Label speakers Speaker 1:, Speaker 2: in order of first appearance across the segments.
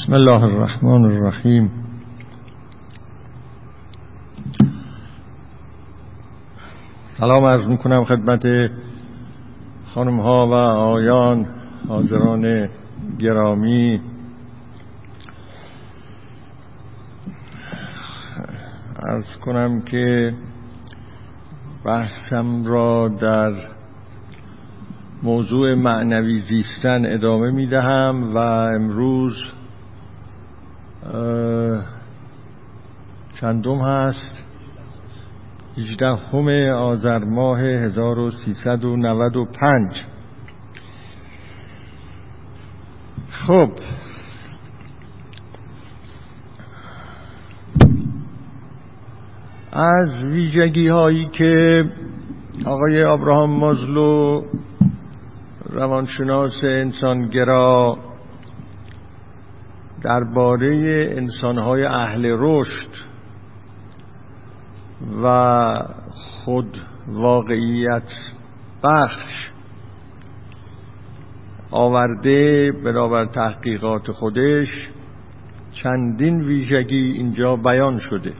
Speaker 1: بسم الله الرحمن الرحیم. سلام عرض می‌کنم خدمت خانم ها و آیان حاضران گرامی. ارز کنم که بحثم را در موضوع معنوی زیستن ادامه می دهم و امروز چندم هست؟ 18 همه آذر ماه 1395 خب. از ویژگی هایی که آقای ابراهام مازلو روانشناس انسانگرا درباره انسانهای اهل رشد و خود واقعیت بخش آورده بنابر تحقیقات خودش چندین ویژگی اینجا بیان شده.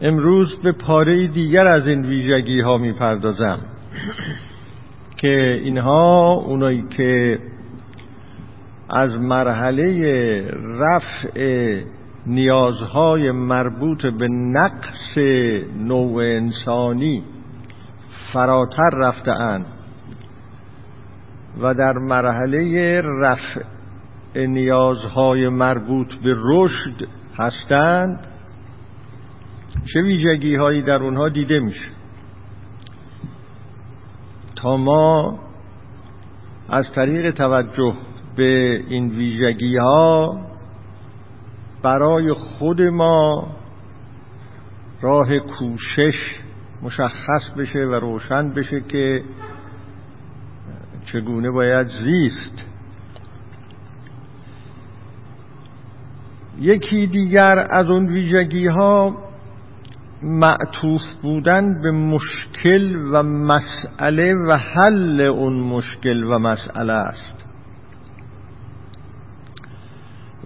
Speaker 1: امروز به پاره دیگر از این ویژگی ها می پردازم که اینها اونایی که از مرحله رفع نیازهای مربوط به نقص نوع انسانی فراتر رفتهاند و در مرحله رفع نیازهای مربوط به رشد هستند چه ویژگی هایی در اونها دیده میشه؟ تا ما از طریق توجه به این ویژگی ها برای خود ما راه کوشش مشخص بشه و روشن بشه که چگونه باید زیست. یکی دیگر از اون ویژگی ها معطوف بودن به مشکل و مسئله و حل اون مشکل و مسئله است.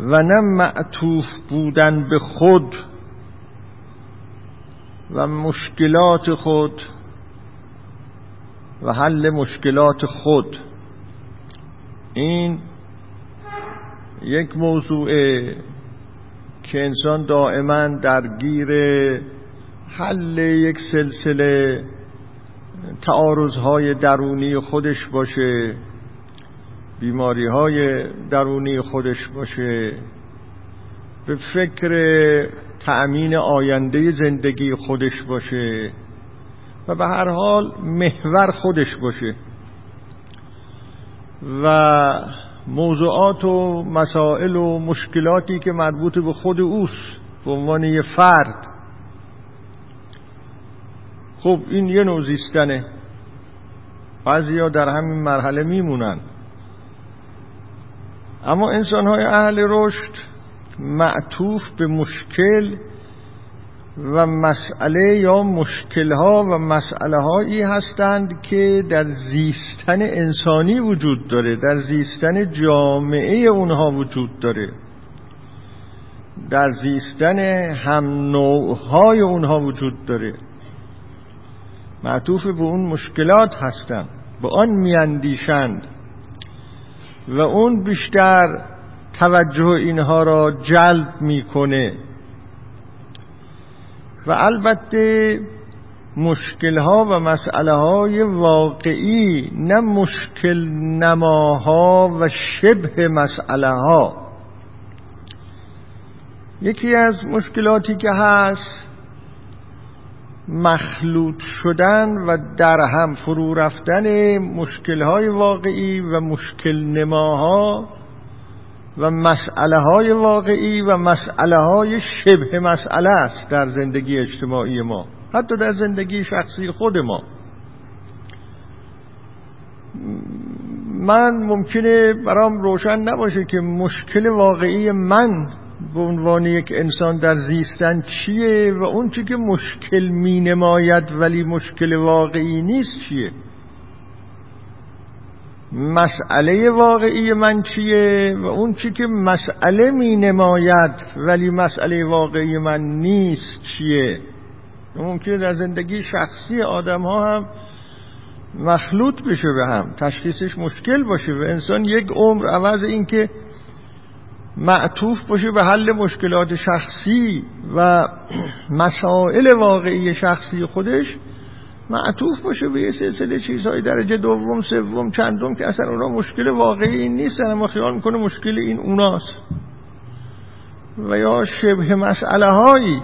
Speaker 1: و نه معطوف بودن به خود و مشکلات خود و حل مشکلات خود. این یک موضوعه که انسان دائما درگیر حل یک سلسله تعارضهای درونی خودش باشه. بیماری های درونی خودش باشه. به فکر تأمین آینده زندگی خودش باشه و به هر حال محور خودش باشه. و موضوعات و مسائل و مشکلاتی که مربوط به خود اوست به عنوان یه فرد. خب این یه نوع زیستنه. بعضی در همین مرحله میمونن. اما انسان های اهل رشد معطوف به مشکل و مسئله یا مشکلها و مسئله هایی هستند که در زیستن انسانی وجود داره در زیستن جامعه اونها وجود داره. در زیستن هم نوعهای اونها وجود داره. معطوف به اون مشکلات هستند به آن میاندیشند. و اون بیشتر توجه اینها را جلب می‌کنه. و البته مشکلها و مسئله های واقعی نه مشکل نماها و شبه مسئله ها یکی از مشکلاتی که هست مخلوط شدن و در هم فرو رفتن مشکلهای واقعی و مشکل نماها و مسئله های واقعی و مسئله های شبه مسئله است در زندگی اجتماعی ما حتی در زندگی شخصی خود ما. من ممکنه برام روشن نباشه که مشکل واقعی من به عنوان یک انسان در زیستن چیه و اون چی که مشکل می نماید ولی مشکل واقعی نیست چیه؟ مسئله واقعی من چیه و اون چی که مسئله می نماید ولی مسئله واقعی من نیست چیه؟ ممکنه در زندگی شخصی آدم ها هم مخلوط بشه به هم تشخیصش مشکل باشه و انسان یک عمر عوض این که معطوف باشه به حل مشکلات شخصی و مسائل واقعی شخصی خودش معطوف باشه به یه سلسله چیزهای درجه دوم سوم چندم که اصلا اونا مشکل واقعی نیستن اما خیال می‌کنه مشکل این اوناست. و یا شبه مسئله هایی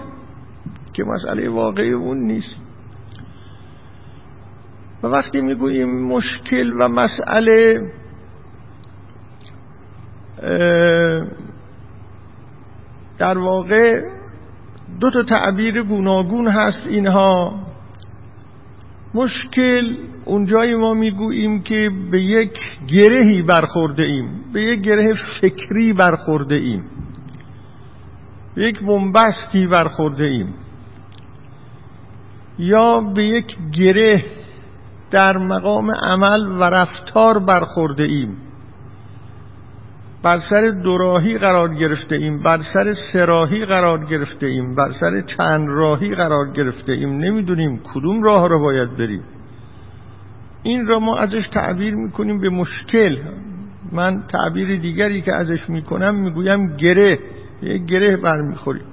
Speaker 1: که مسئله واقعی اون نیست. و وقتی می‌گوییم مشکل و مسئله در واقع دو تا تعبیر گوناگون هست اینها. مشکل اونجای ما می‌گوییم که به یک گرهی برخورده ایم به یک گره فکری برخورده ایم به یک بنبستی برخورده ایم یا به یک گره در مقام عمل و رفتار برخورده ایم. بر سر دوراهی قرار گرفته ایم بر سر سراهی قرار گرفته ایم بر سر چند راهی قرار گرفته ایم نمی‌دونیم کدوم راه را باید بریم. این را ما ازش تعبیر می‌کنیم به مشکل. من تعبیر دیگری که ازش می‌کنم می‌گویم گره. یک گره برمیخوریم.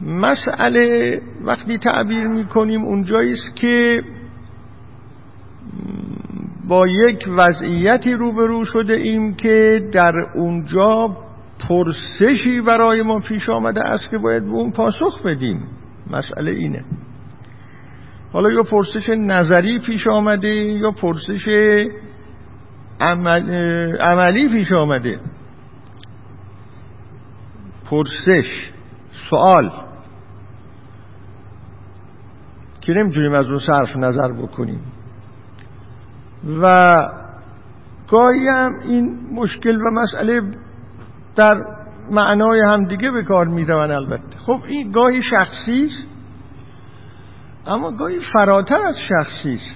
Speaker 1: مسئله وقتی تعبیر می‌کنیم اونجایی است که با یک وضعیتی روبرو شده ایم که در اونجا پرسشی برای ما پیش آمده است که باید به اون پاسخ بدیم. مسئله اینه. حالا یا پرسش نظری پیش آمده یا پرسش عملی پیش آمده؟ پرسش سوال. که نمی‌تونیم از اون صرف نظر بکنیم؟ و گاهی هم این مشکل و مسئله در معنای همدیگه به کار میرون البته. خب این گاهی شخصی است اما گاهی فراتر از شخصی است.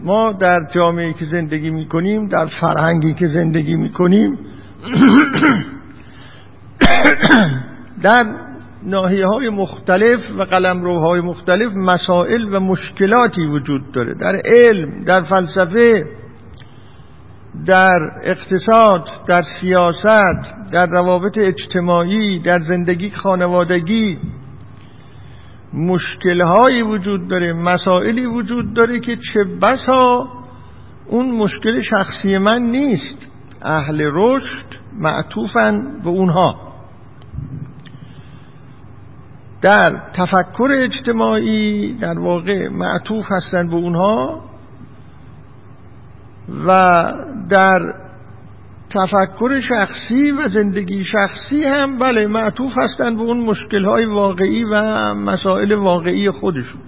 Speaker 1: ما در جامعه که زندگی می‌کنیم در فرهنگی که زندگی می‌کنیم در ناحیه های مختلف و قلمروهای مختلف مسائل و مشکلاتی وجود داره. در علم در فلسفه در اقتصاد در سیاست در روابط اجتماعی در زندگی خانوادگی مشکلهایی وجود داره مسائلی وجود داره که چه بسا اون مشکل شخصی من نیست. اهل رشد معطوفن به اونها. در تفکر اجتماعی در واقع معطوف هستند به اونها و در تفکر شخصی و زندگی شخصی هم بله معطوف هستند به اون مشکلهای واقعی و مسائل واقعی خودشون.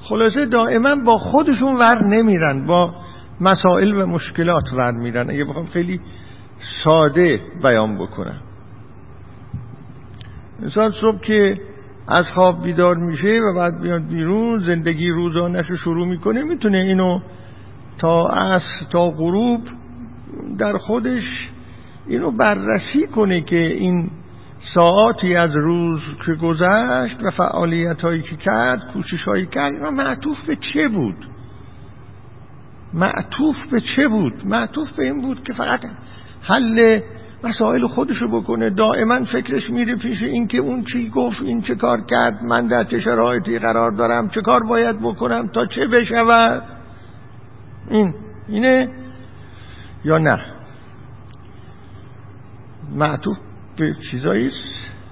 Speaker 1: خلاصه دائما با خودشون ور نمیرن با مسائل و مشکلات ور میرن. اگه بخوام خیلی ساده بیان بکنم. انسان صبح که از خواب بیدار میشه و بعد بیاد بیرون زندگی روزانش رو شروع می‌کنه می‌تونه اینو تا عصر تا غروب در خودش اینو بررسی کنه که این ساعاتی از روز که گذشت و فعالیت هایی که کرد کوشش هایی کرد اینا معطوف به چه بود؟ معطوف به چه بود؟ معطوف به این بود که فقط حل مسائل خودشو بکنه. دائما فکرش میره پیش این که اون چی گفت این چه کار کرد من در چه شرایطی قرار دارم چه کار باید بکنم تا چه بشود. این. اینه؟ یا نه؟ معطوف به چیزایی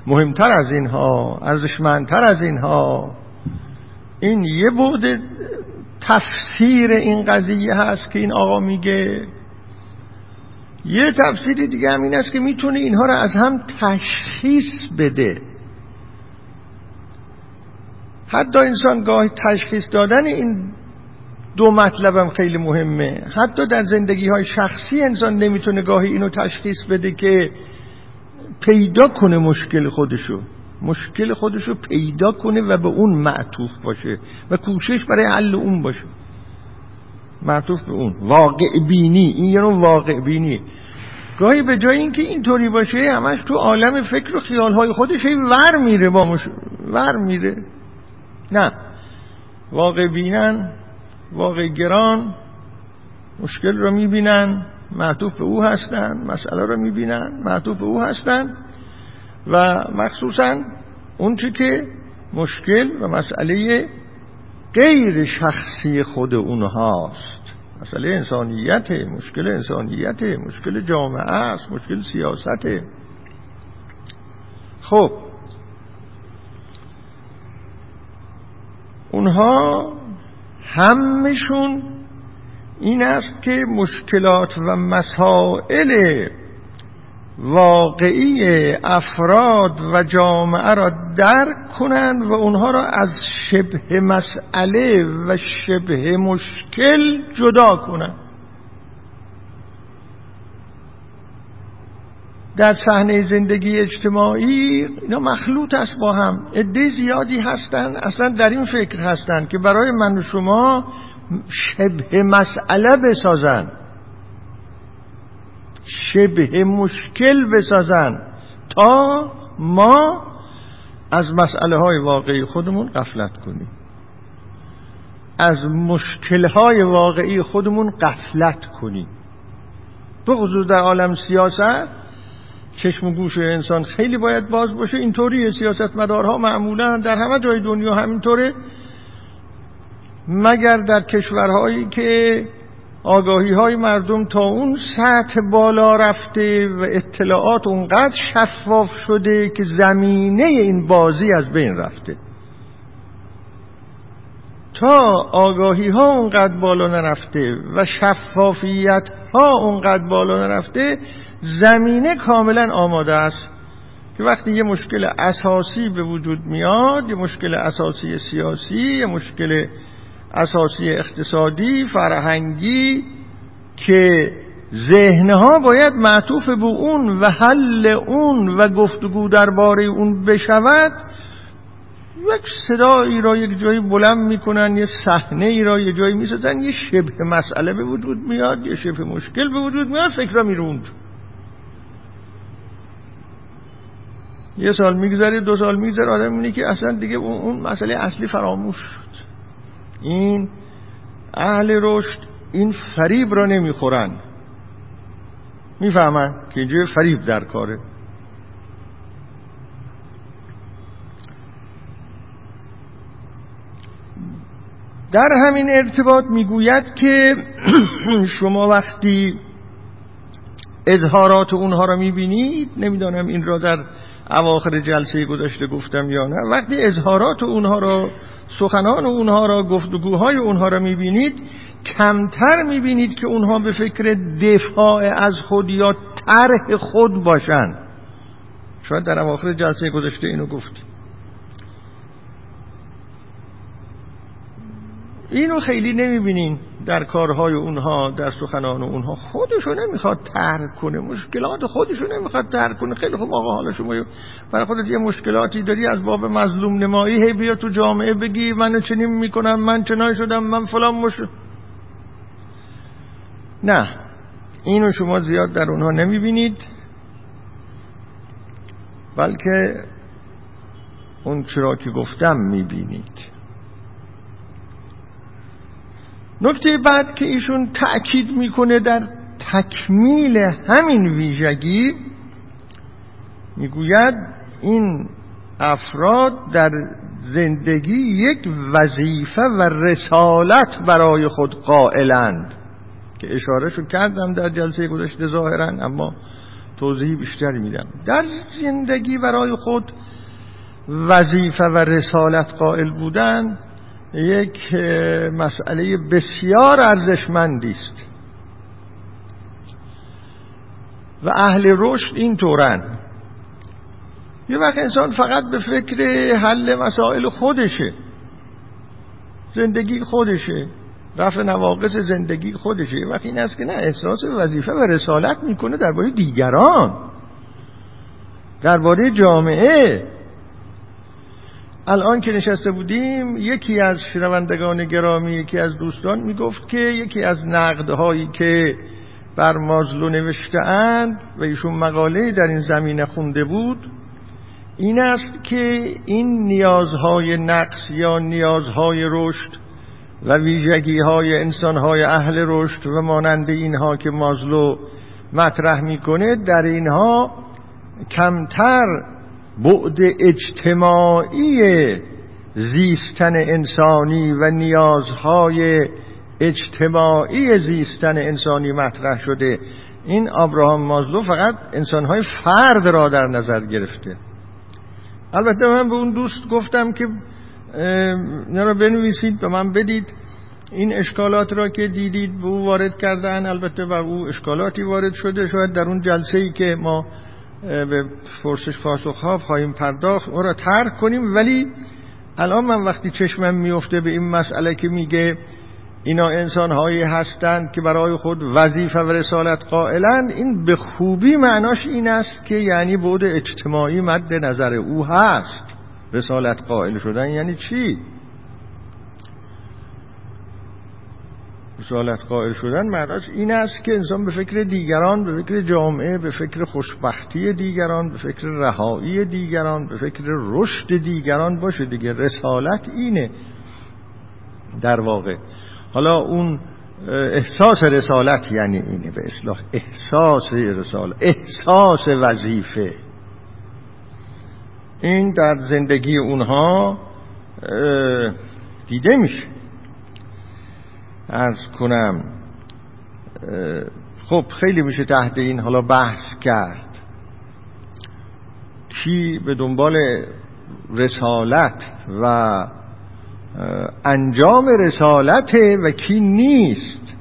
Speaker 1: مهمتر از اینها ارزشمندتر از اینها. این یه بود تفسیر این قضیه هست که این آقا میگه یه تفسیر دیگه هم این است که می‌تونه اینها رو از هم تشخیص بده. حتی انسان گاه تشخیص دادن این دو مطلبم خیلی مهمه. حتی در زندگی های شخصی انسان نمی‌تونه گاهی اینو تشخیص بده که پیدا کنه مشکل خودشو. مشکل خودش رو پیدا کنه و به اون معطوف باشه و کوشش برای حل اون باشه. معطوف به اون. واقع بینی. این یه نوع واقع بینی. گاهی به جای اینکه اینطوری باشه همش تو عالم فکر و خیالهای خودش هی ور میره با مش... ور میره. نه. واقع بینن واقع گران مشکل رو می‌بینن معطوف به او هستن مسئله رو می‌بینن معطوف به او هستن و مخصوصا اون چی که مشکل و مسئله غیر شخصی خود اونهاست. مسئله انسانیت مشکل انسانیت مشکل جامعه است مشکل سیاست. خب. اونها همشون این است که مشکلات و مسائل واقعی افراد و جامعه را درک کنند و اونها را از شبه مسئله و شبه مشکل جدا کنند. در صحنه زندگی اجتماعی اینا مخلوط است با هم. عده زیادی هستند اصلا در این فکر هستند که برای من و شما شبه مسئله بسازن. شبه مشکل بسازن تا ما از مسئله های واقعی خودمون قفلت کنیم. از مشکل های واقعی خودمون قفلت کنیم. به در عالم سیاست چشم و گوش انسان خیلی باید باز باشه. اینطوری سیاست مدارها معمولا در همه جای دنیا همینطوره. مگر در کشورهایی که آگاهی های مردم تا اون سطح بالا رفته و اطلاعات اونقدر شفاف شده که زمینه این بازی از بین رفته. تا آگاهی ها اونقدر بالا نرفته و شفافیت ها اونقدر بالا نرفته زمینه کاملا آماده است که وقتی یه مشکل اساسی به وجود میاد یه مشکل اساسی سیاسی یه مشکل اساسی اقتصادی فرهنگی که ذهنها باید معطوف به اون و حل اون و گفتگو درباره اون بشود یک صدایی را یک جایی بلند می‌کنن یه صحنه ای را یه جایی می‌سازن یه شبه مسئله به وجود میاد یه شبه مشکل به وجود میاد فکر میره یه سال میگذره دو سال میگذره آدم اینه که اصلا دیگه اون مسئله اصلی فراموش شد. این اهل رشد این فریب را نمی‌خورن. می‌فهمن که اینجا فریب در کاره. در همین ارتباط می‌گوید که شما وقتی اظهارات اونها را می‌بینید نمی‌دانم این را در اواخر جلسه گذشته گفتم یا نه وقتی اظهارات اونها را سخنان اونها را گفتگوهای اونها را می‌بینید کمتر می‌بینید که اونها به فکر دفاع از خود یا طرح خود باشند. شاید در اواخر جلسه گذشته اینو گفتیم. اینو خیلی نمی‌بینین در کارهای اونها در سخنان اونها. خودشو نمی‌خواد ترک کنه. مشکلات خودشو نمی‌خواد ترک کنه. خیلی خوب آقا حالا شما برای خودت یه مشکلاتی داری از باب مظلوم نمایی هی بیا تو جامعه بگی من چنین می‌کنم من چنان شدم من فلان مش نه. اینو شما زیاد در اونها نمی‌بینید. بلکه اون چرا که گفتم می‌بینید. نکته بعد که ایشون تأکید می‌کنه در تکمیل همین ویژگی می‌گوید این افراد در زندگی یک وظیفه و رسالت برای خود قائلند. که اشاره شد کردم در جلسه گذشته ظاهرا اما توضیحی بیشتری میدم. در زندگی برای خود وظیفه و رسالت قائل بودن یک مسئله بسیار ارزشمندی است. و اهل رشد این طورن یه وقت انسان فقط به فکر حل مسائل خودشه. زندگی خودشه. رفع نواقص زندگی خودشه. یه وقت این است که نه احساس وظیفه و رسالت می‌کنه درباره دیگران. درباره جامعه. الان که نشسته بودیم یکی از شنوندگان گرامی یکی از دوستان می‌گفت که یکی از نقدهایی که بر مازلو نوشته اند و ایشون مقاله در این زمینه خونده بود این است که این نیازهای نقص یا نیازهای رشد و ویژگی های اهل رشد و مانند اینها که مازلو مطرح می‌کنه در اینها کمتر بعد اجتماعی زیستن انسانی و نیازهای اجتماعی زیستن انسانی مطرح شده. این آبراهام مازلو فقط انسانهای فرد را در نظر گرفته. البته من به اون دوست گفتم که اینا را بنویسید به من بدید. این اشکالات را که دیدید به او وارد کردن. البته و او اشکالاتی وارد شده. شاید در اون جلسه ای که ما به فرسش پاسخ خواهیم پرداخت. او را ترک کنیم. ولی الان من وقتی چشمم میفته به این مسئله که میگه اینا انسان هایی هستند که برای خود وظیفه و رسالت قائلند این به خوبی معناش این است که یعنی بود اجتماعی مد نظر او هست. رسالت قائل شدن یعنی چی؟ رسالت قائل شدن معناش این است که انسان به فکر دیگران به فکر جامعه به فکر خوشبختی دیگران به فکر رهایی دیگران به فکر رشد دیگران باشه دیگه. رسالت اینه در واقع. حالا اون احساس رسالت یعنی اینه به اصلاح. احساس رسالت احساس وظیفه. این در زندگی اونها دیده میشه. از کنم خب خیلی میشه تحت این حالا بحث کرد. کی به دنبال رسالت و انجام رسالته و کی نیست؟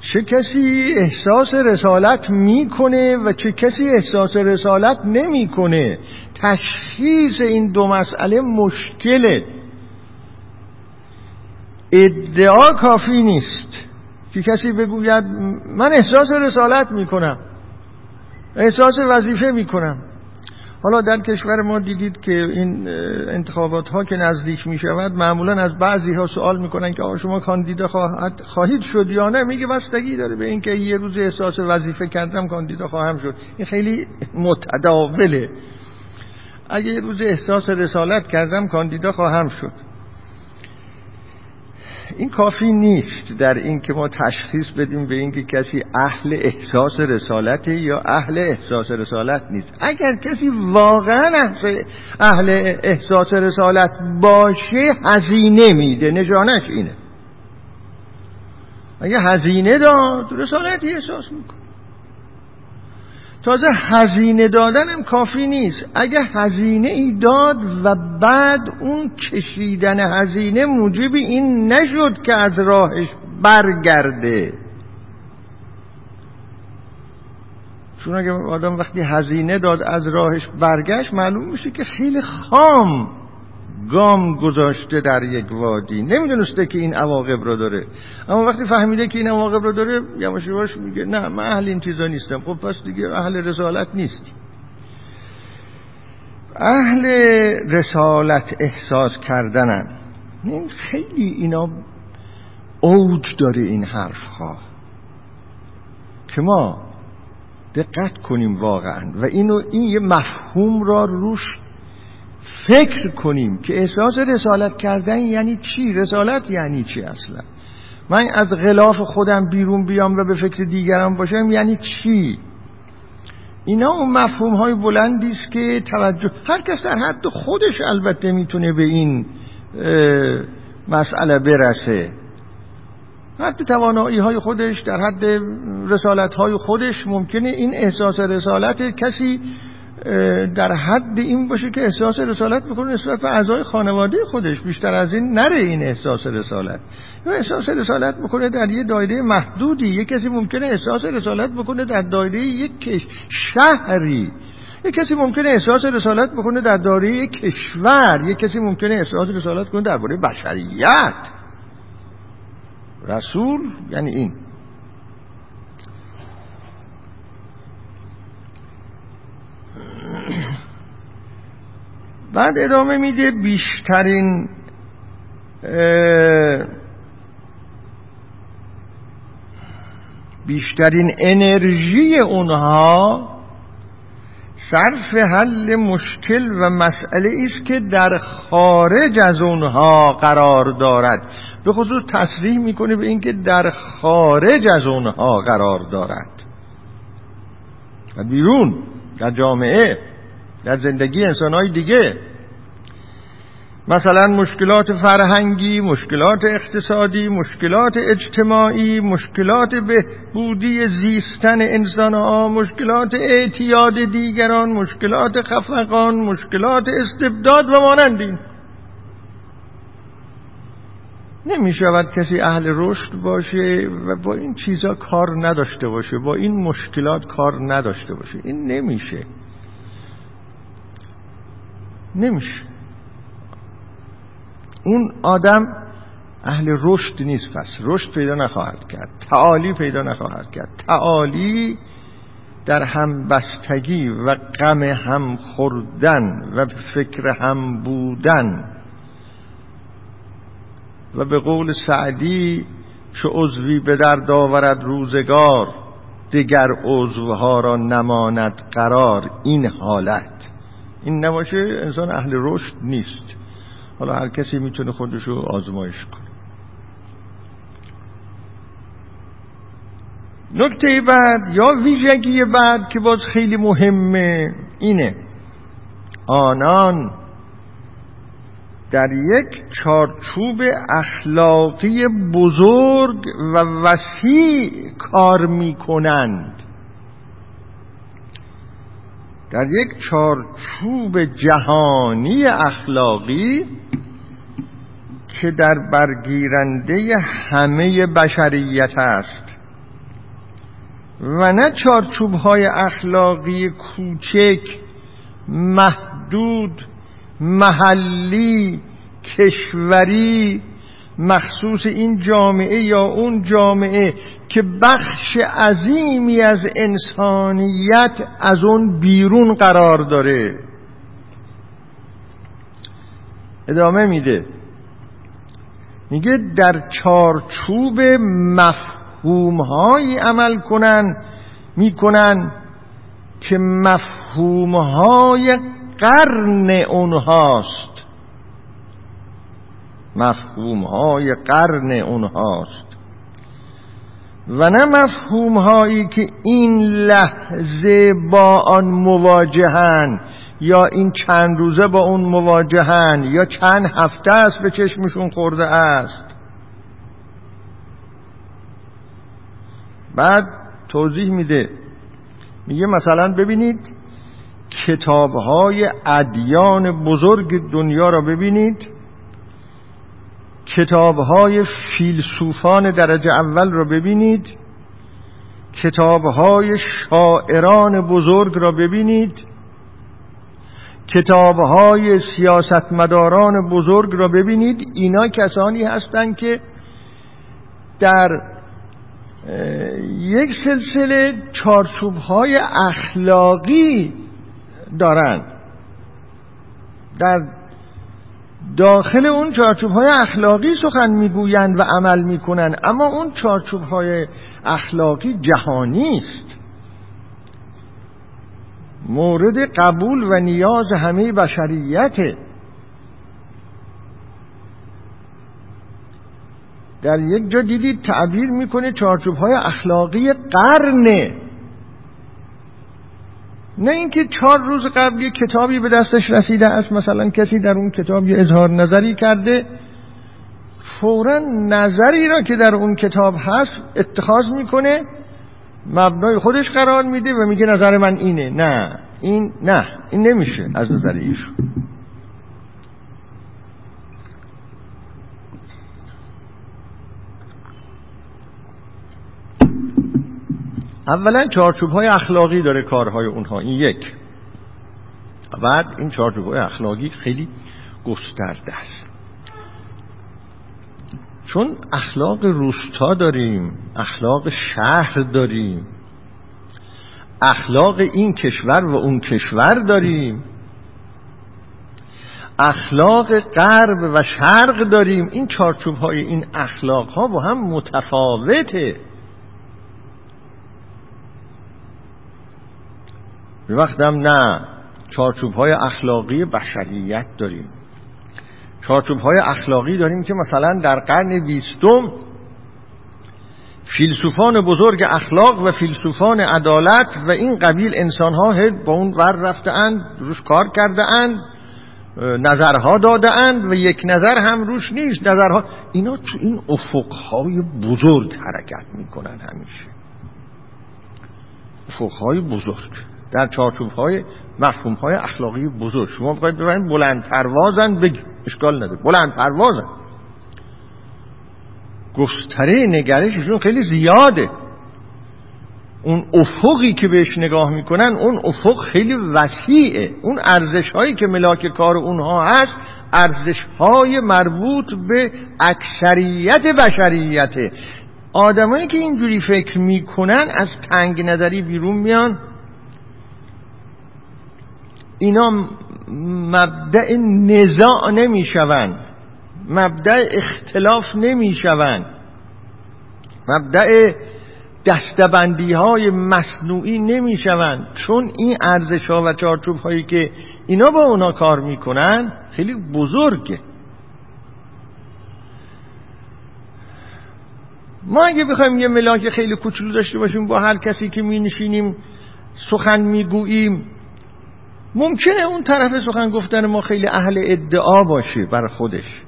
Speaker 1: چه کسی احساس رسالت می‌کنه و چه کسی احساس رسالت نمی‌کنه؟ تشخیص این دو مسئله مشکله. ادعا کافی نیست که کسی بگوید من احساس رسالت می‌کنم. احساس وظیفه می‌کنم. حالا در کشور ما دیدید که این انتخابات ها که نزدیک می شود معمولا از بعضی ها سوال می‌کنن که آقا شما کاندیدا خواهد خواهید شد یا نه؟ میگه بستگی داره به اینکه یه روز احساس وظیفه کردم کاندیدا خواهم شد. این خیلی متداوله. اگه یه روز احساس رسالت کردم کاندیدا خواهم شد. این کافی نیست در این که ما تشخیص بدیم به اینکه کسی اهل احساس رسالت یا اهل احساس رسالت نیست. اگر کسی واقعا اهل احساس رسالت باشه هزینه میده. نشانش اینه. اگه هزینه داد رسالتی احساس می‌کنه. تازه هزینه دادنم کافی نیست. اگه هزینه ای داد و بعد اون کشیدن هزینه موجب این نشد که از راهش برگرده. چون اگه آدم وقتی هزینه داد از راهش برگشت معلوم میشه که خیلی خام. گام گذاشته در یک وادی. نمی‌دونسته که این عواقب رو داره. اما وقتی فهمیده که این عواقب رو داره یواش یواش میگه نه من اهل این چیزا نیستم. خب پس دیگه اهل رسالت نیستی. اهل رسالت احساس کردنن. این خیلی اینا اوج داره این حرف ها که ما دقت کنیم واقعا. و اینو این یه مفهوم را روش فکر کنیم که احساس رسالت کردن یعنی چی؟ رسالت یعنی چی اصلا؟ من از غلاف خودم بیرون بیام و به فکر دیگران باشم یعنی چی؟ اینا اون مفهوم های بلندی است که توجه هر کس در حد خودش البته می‌تونه به این مسئله برسه. حد توانایی های خودش در حد رسالت های خودش ممکنه این احساس رسالت کسی در حد این باشه که احساس رسالت بکنه نسبت به اعضای خانواده خودش. بیشتر از این نره این احساس رسالت. یا احساس رسالت بکنه در یه دایره محدودی. یه کسی ممکنه احساس رسالت بکنه در دایره یک شهری. یه کسی ممکنه احساس رسالت بکنه در دایره یک کشور. یه کسی ممکنه احساس رسالت کنه درباره بشریت. رسول یعنی این. بعد ادامه میده بیشترین بیشترین انرژی اونها صرف حل مشکل و مسئله است که در خارج از اونها قرار دارد. به خصوص تصریح می‌کنه به اینکه در خارج از اونها قرار دارد. و بیرون در جامعه. در زندگی انسانهای دیگه. مثلا مشکلات فرهنگی مشکلات اقتصادی مشکلات اجتماعی مشکلات بهبودی زیستن انسانها مشکلات اعتیاد دیگران مشکلات خفقان مشکلات استبداد و مانندین. نمی شود کسی اهل رشد باشه و با این چیزا کار نداشته باشه با این مشکلات کار نداشته باشه. این نمیشه. نمیشه. اون آدم اهل رشد نیست پس. رشد پیدا نخواهد کرد. تعالی پیدا نخواهد کرد. تعالی در هم بستگی و غم هم خوردن و فکر هم بودن و به قول سعدی چه عضوی به درد آورد روزگار دیگر عضوها را نماند قرار. این حالت. این نباشه انسان اهل رشد نیست. حالا هر کسی می‌تونه خودشو آزمایش کنه. نکته بعد یا ویژگی بعد که باز خیلی مهمه اینه. آنان در یک چارچوب اخلاقی بزرگ و وسیع کار می کنند در یک چارچوب جهانی اخلاقی که در برگیرنده همه بشریت است. و نه چارچوب های اخلاقی کوچک محدود محلی کشوری مخصوص این جامعه یا اون جامعه که بخش عظیمی از انسانیت از اون بیرون قرار داره. ادامه میده. میگه در چارچوب مفهوم هایی عمل کنن می‌کنن که مفهوم های قرن اونهاست. مفهوم های قرن اونهاست. و نه مفهوم هایی که این لحظه با آن مواجهن یا این چند روزه با اون مواجهن یا چند هفته است به چشمشون خورده است. بعد توضیح میده. میگه مثلا ببینید کتابهای ادیان بزرگ دنیا را ببینید. کتابهای فیلسوفان درجه اول را ببینید. کتابهای شاعران بزرگ را ببینید. کتابهای سیاستمداران بزرگ را ببینید. اینا کسانی هستند که در یک سلسله چارچوبهای اخلاقی دارند در داخل اون چارچوب های اخلاقی سخن می‌گویند و عمل می‌کنند اما اون چارچوب های اخلاقی جهانی است. مورد قبول و نیاز همه بشریت. در یک جا دیدید تعبیر می‌کنه چارچوب های اخلاقی قرنه نه اینکه چهار روز قبل یه کتابی به دستش رسیده است مثلا کسی در اون کتاب یه اظهار نظری کرده فورا نظری را که در اون کتاب هست اتخاذ می‌کنه مبنای خودش قرار میده و میگه نظر من اینه. نه این نه این نمیشه از نظر ایشون. اولا چارچوب های اخلاقی داره کارهای اونها. این یک. بعد این چارچوب های اخلاقی خیلی گسترده است. چون اخلاق روستا داریم اخلاق شهر داریم اخلاق این کشور و اون کشور داریم اخلاق غرب و شرق داریم. این چارچوب های این اخلاق ها با هم متفاوته. به وقتم نه. چارچوب های اخلاقی بشریت داریم. چارچوب های اخلاقی داریم که مثلا در قرن بیستم فیلسوفان بزرگ اخلاق و فیلسوفان عدالت و این قبیل انسان ها با اون ور رفته اند روش کار کرده اند نظرها داده اند و یک نظر هم روش نیست. نظرها اینا تو این افقهای بزرگ حرکت می‌کنن همیشه. افقهای بزرگ. در چارچوب های مفهوم های اخلاقی بزرگ. شما بخواید ببینید بلند پروازن بگی. اشکال نداره. بلند پروازن. گستره نگرششون خیلی زیاده. اون افقی که بهش نگاه می‌کنن اون افق خیلی وسیعه. اون ارزش هایی که ملاک کار اونها هست ارزش های مربوط به اکثریت بشریته. آدمایی که اینجوری فکر می‌کنن از تنگ نظری بیرون میان. اینا مبدع نزاع نمی‌شوند مبدع اختلاف نمی‌شوند مبدع دستبندی های مصنوعی نمی‌شوند چون این ارزش ها و چارچوب هایی که اینا با اونا کار می‌کنن خیلی بزرگه. ما اگه بخوایم یه ملاک خیلی کوچولو داشته باشیم با هر کسی که می نشینیم سخن می‌گوییم ممکنه اون طرف سخن گفتن ما خیلی اهل ادعا باشه بر خودش.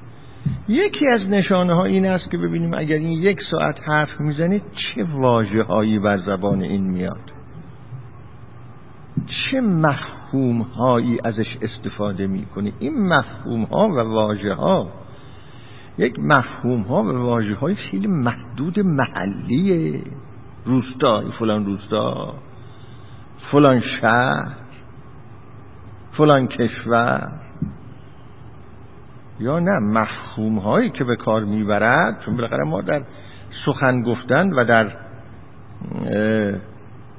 Speaker 1: یکی از نشانه ها این است که ببینیم اگر این یک ساعت حرف می‌زنید چه واجه هایی بر زبان این میاد؟ چه مفهوم هایی ازش استفاده می‌کنی؟ این مفهوم ها و واجه ها یک مفهوم ها و واجه های خیلی محدود محلیه. روستا فلان روستا فلان شهر. فلان کشور. یا نه مفهوم هایی که به کار می‌برد چون بالاخره ما در سخن گفتن و در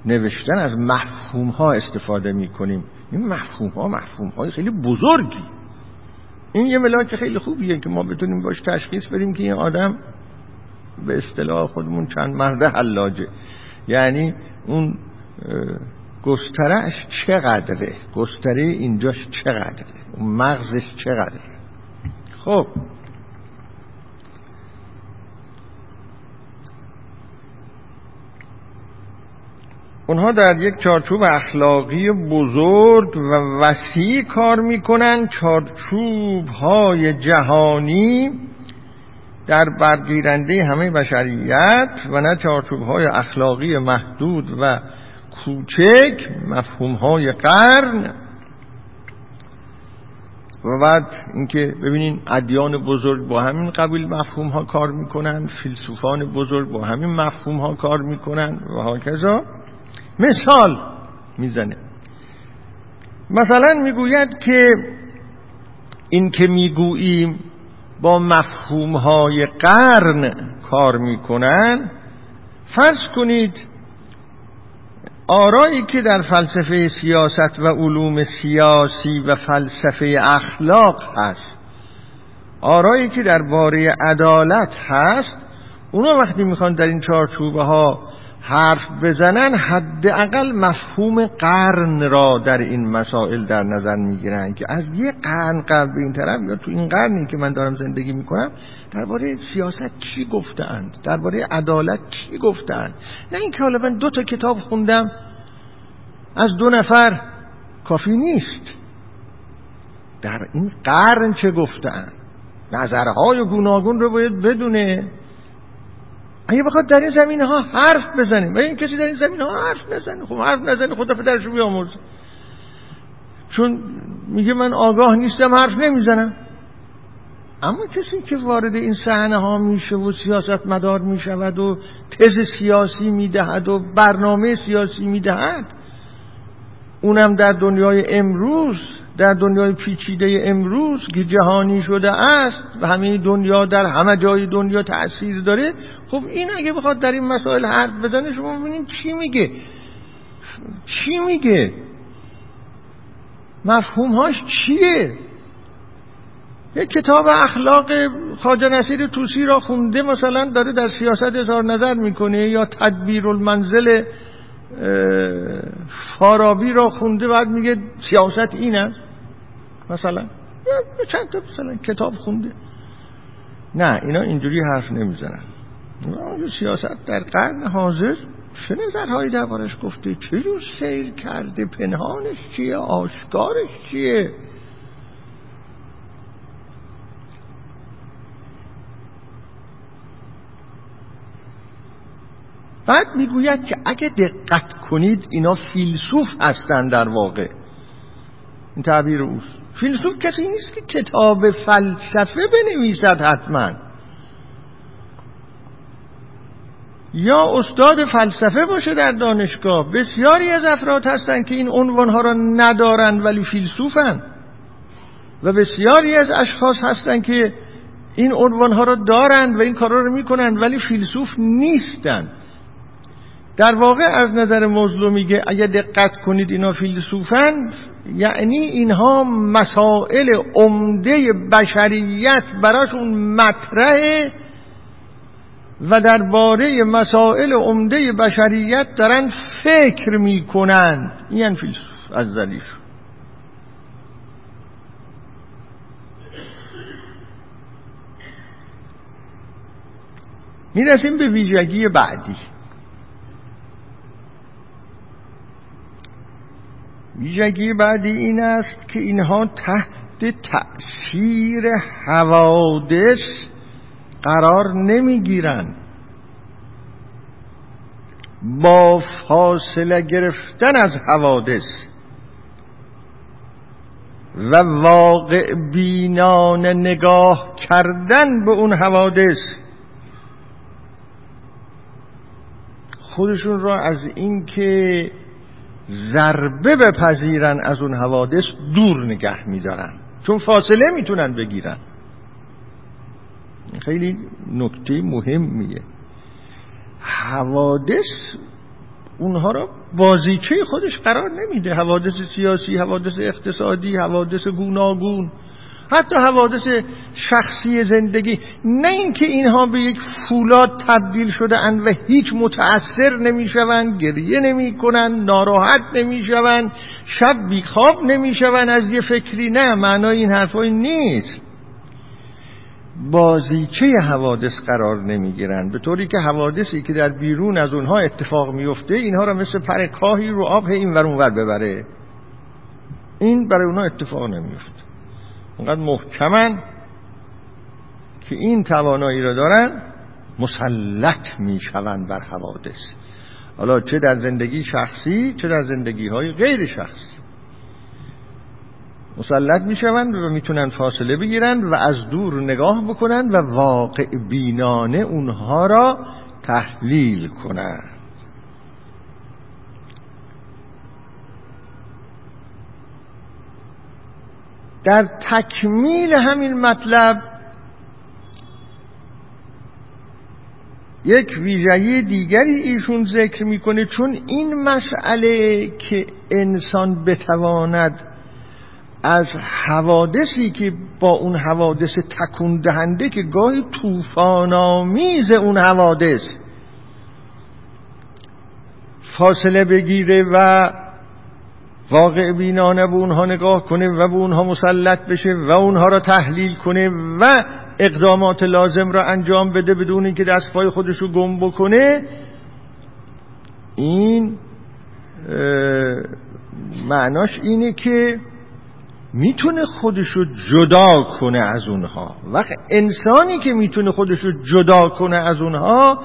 Speaker 1: نوشتن از مفهوم ها استفاده می‌کنیم. این مفهوم ها مفهوم های خیلی بزرگی. این یه ملاک خیلی خوبیه که ما بتونیم باش تشخیص بدیم که این آدم به اصطلاح خودمون چند مرده حلاجه. یعنی اون گسترش چقدره؟ گستره اینجاش چقدره؟ مغزش چقدره؟ خب. اونها در یک چارچوب اخلاقی بزرگ و وسیع کار می‌کنن. چارچوب های جهانی در برگیرنده همه بشریت و نه چارچوب های اخلاقی محدود و کوچک مفهوم های قرن. و بعد اینکه ببینین ادیان بزرگ با همین قبیل مفهوم ها کار می‌کنن فیلسوفان بزرگ با همین مفهوم ها کار می‌کنن و هاکذا مثال می‌زنه. مثلا می‌گوید که این که می‌گوییم با مفهوم های قرن کار می‌کنن فرض کنید آرایی که در فلسفه سیاست و علوم سیاسی و فلسفه اخلاق هست آرایی که در باره عدالت هست اونا وقتی می‌خوان در این چارچوبه ها حرف بزنن حداقل مفهوم قرن را در این مسائل در نظر می‌گیرن که از یه قرن قبل به این طرف یا تو این قرنی که من دارم زندگی می‌کنم درباره سیاست چی گفتند درباره عدالت چی گفتند نه اینکه حالا من دو تا کتاب خوندم از دو نفر کافی نیست. در این قرن چه گفتند نظرهای گوناگون رو باید بدونه. اگه بخواد در این زمینه ها حرف بزنیم و این کسی در این زمینه ها حرف نزنه. خب حرف نزنه خدا پدرش رو بیامرز. چون میگه من آگاه نیستم حرف نمی‌زنم. اما کسی که وارد این صحنه ها میشه و سیاست مدار می‌شود و تز سیاسی می‌دهد و برنامه سیاسی می‌دهد اونم در دنیای امروز در دنیای پیچیده امروز که جهانی شده است و همه دنیا در همه جای دنیا تأثیر داره خب این اگه بخواد در این مسائل حرف بزنه شما ببینید چی میگه. چی میگه؟ مفهومهاش چیه؟ یک کتاب اخلاق خواجه نصیر توسی را خونده مثلا داره در سیاست اظهار نظر می‌کنه یا تدبیر المنزل فارابی را خونده بعد میگه سیاست این است مثلا چند تا مثلا کتاب خونده نه اینا اینجوری حرف نمی‌زنن. سیاست در قرن حاضر. چه نظرهایی دربارش گفته چه جور سیر کرده پنهانش چیه؟ آشکارش چیه؟ بعد می‌گوید که اگه دقت کنید اینا فیلسوف هستند در واقع. این تعبیر اوست. فیلسوف کسی نیست که کتاب فلسفه بنویسد حتما. یا استاد فلسفه باشه در دانشگاه. بسیاری از افراد هستند که این عنوانها را ندارند ولی فیلسوفن. و بسیاری از اشخاص هستند که این عنوانها را دارند و این کارا را می‌کنند ولی فیلسوف نیستند در واقع از نظر مظلوم میگه اگه دقت کنید اینا فیلسوفن یعنی اینها مسائل عمده بشریت براشون مطرحه و درباره مسائل عمده بشریت دارن فکر می‌کنند این یعنی فیلسوف از زلیش می‌رسیم به ویژگی بعدی. ویژگی بعدی این است که اینها تحت تأثیر حوادث قرار نمی‌گیرند. با فاصله گرفتن از حوادث و واقع بینان نگاه کردن به اون حوادث خودشون را از اینکه ضربه بپذیرن از اون حوادث دور نگه میدارن. چون فاصله می‌تونن بگیرن. خیلی نکته مهمیه. حوادث اونها را بازیچه خودش قرار نمیده. حوادث سیاسی حوادث اقتصادی حوادث گوناگون. حتی حوادث شخصی زندگی نه اینکه اینها به یک فولاد تبدیل شده اند و هیچ متأثر نمی‌شوند گریه نمی‌کنند ناراحت نمی‌شوند شب بیخواب نمی‌شوند از یه فکری نه معنای این حرفای نیست. بازیچه حوادث قرار نمی‌گیرند. به طوری که حوادثی که در بیرون از اونها اتفاق میفته اینها را مثل پر کاهی رو آب این ور ببره. این برای اونها اتفاق نمیفته اونقدر محکمن که این توانایی را دارن مسلط می‌شوند بر حوادث. حالا چه در زندگی شخصی چه در زندگی های غیر شخصی. مسلط می‌شوند و می‌تونن فاصله بگیرند و از دور نگاه بکنند و واقع بینانه اونها را تحلیل کنند. در تکمیل همین مطلب یک ویژگی دیگری ایشون ذکر می‌کنه چون این مسئله که انسان بتواند از حوادثی که با اون حوادث تکون دهنده که گاهی طوفان‌آمیز اون حوادث فاصله بگیره و واقع بینانه به اونها نگاه کنه و به اونها مسلط بشه و اونها را تحلیل کنه و اقدامات لازم را انجام بده بدون اینکه دستپای خودش رو گم بکنه این معناش اینه که می‌تونه خودش رو جدا کنه از اونها. وقت انسانی که می‌تونه خودش رو جدا کنه از اونها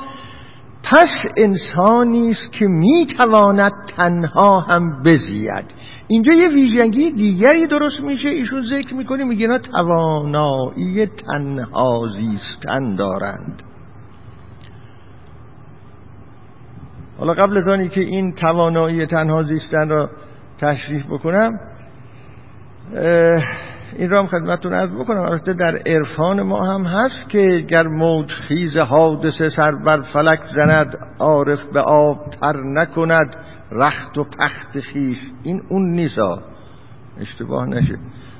Speaker 1: پس انسانی است که می‌تواند تنها هم بزید. اینجا یه ویژگی دیگری درست میشه. ایشون ذکر می‌کنه میگه اینا توانایی تنها زیستن دارند. حالا قبل از آنی که این توانایی تنها زیستن را تشریح بکنم این را هم خدمتتون عرض بکنم. البته در عرفان ما هم هست که گر موج خیز حادثه سر بر فلک زند عارف به آب تر نکند رخت و پخت خیش این اون نیسا اشتباه نشه.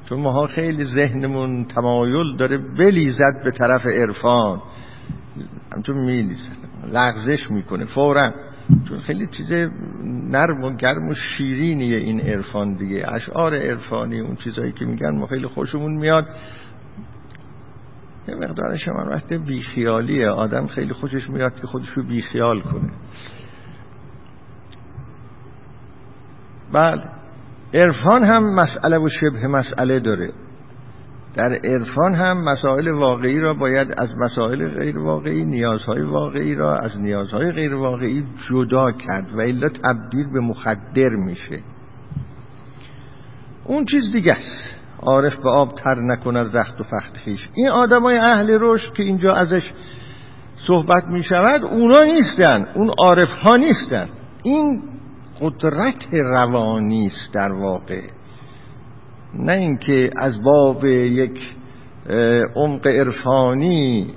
Speaker 1: چون ماها خیلی ذهنمون تمایل داره بلیزد به طرف عرفان. همچون میلیزد. لغزش می‌کنه. فورا. چون خیلی چیز نرم و گرم و شیرینیه این عرفان دیگه. اشعار عرفانی اون چیزایی که میگن ما خیلی خوشمون میاد. یه مقدارش هم وقت بیخیالیه. آدم خیلی خوشش میاد که خودش رو بیخیال کنه. بله. عرفان هم مسئله و شبه مسئله داره. در عرفان هم مسائل واقعی را باید از مسائل غیر واقعی نیازهای واقعی را از نیازهای غیر واقعی جدا کرد و الا تبدیل به مخدر میشه. اون چیز دیگه است. عارف به آب تر نکند رخت و فخت خیش. این آدمای اهل رشد که اینجا ازش صحبت می شود اونا نیستن. اون عارف ها نیستن. این قدرت روانی است در واقع. نه اینکه از باب یک عمق عرفانی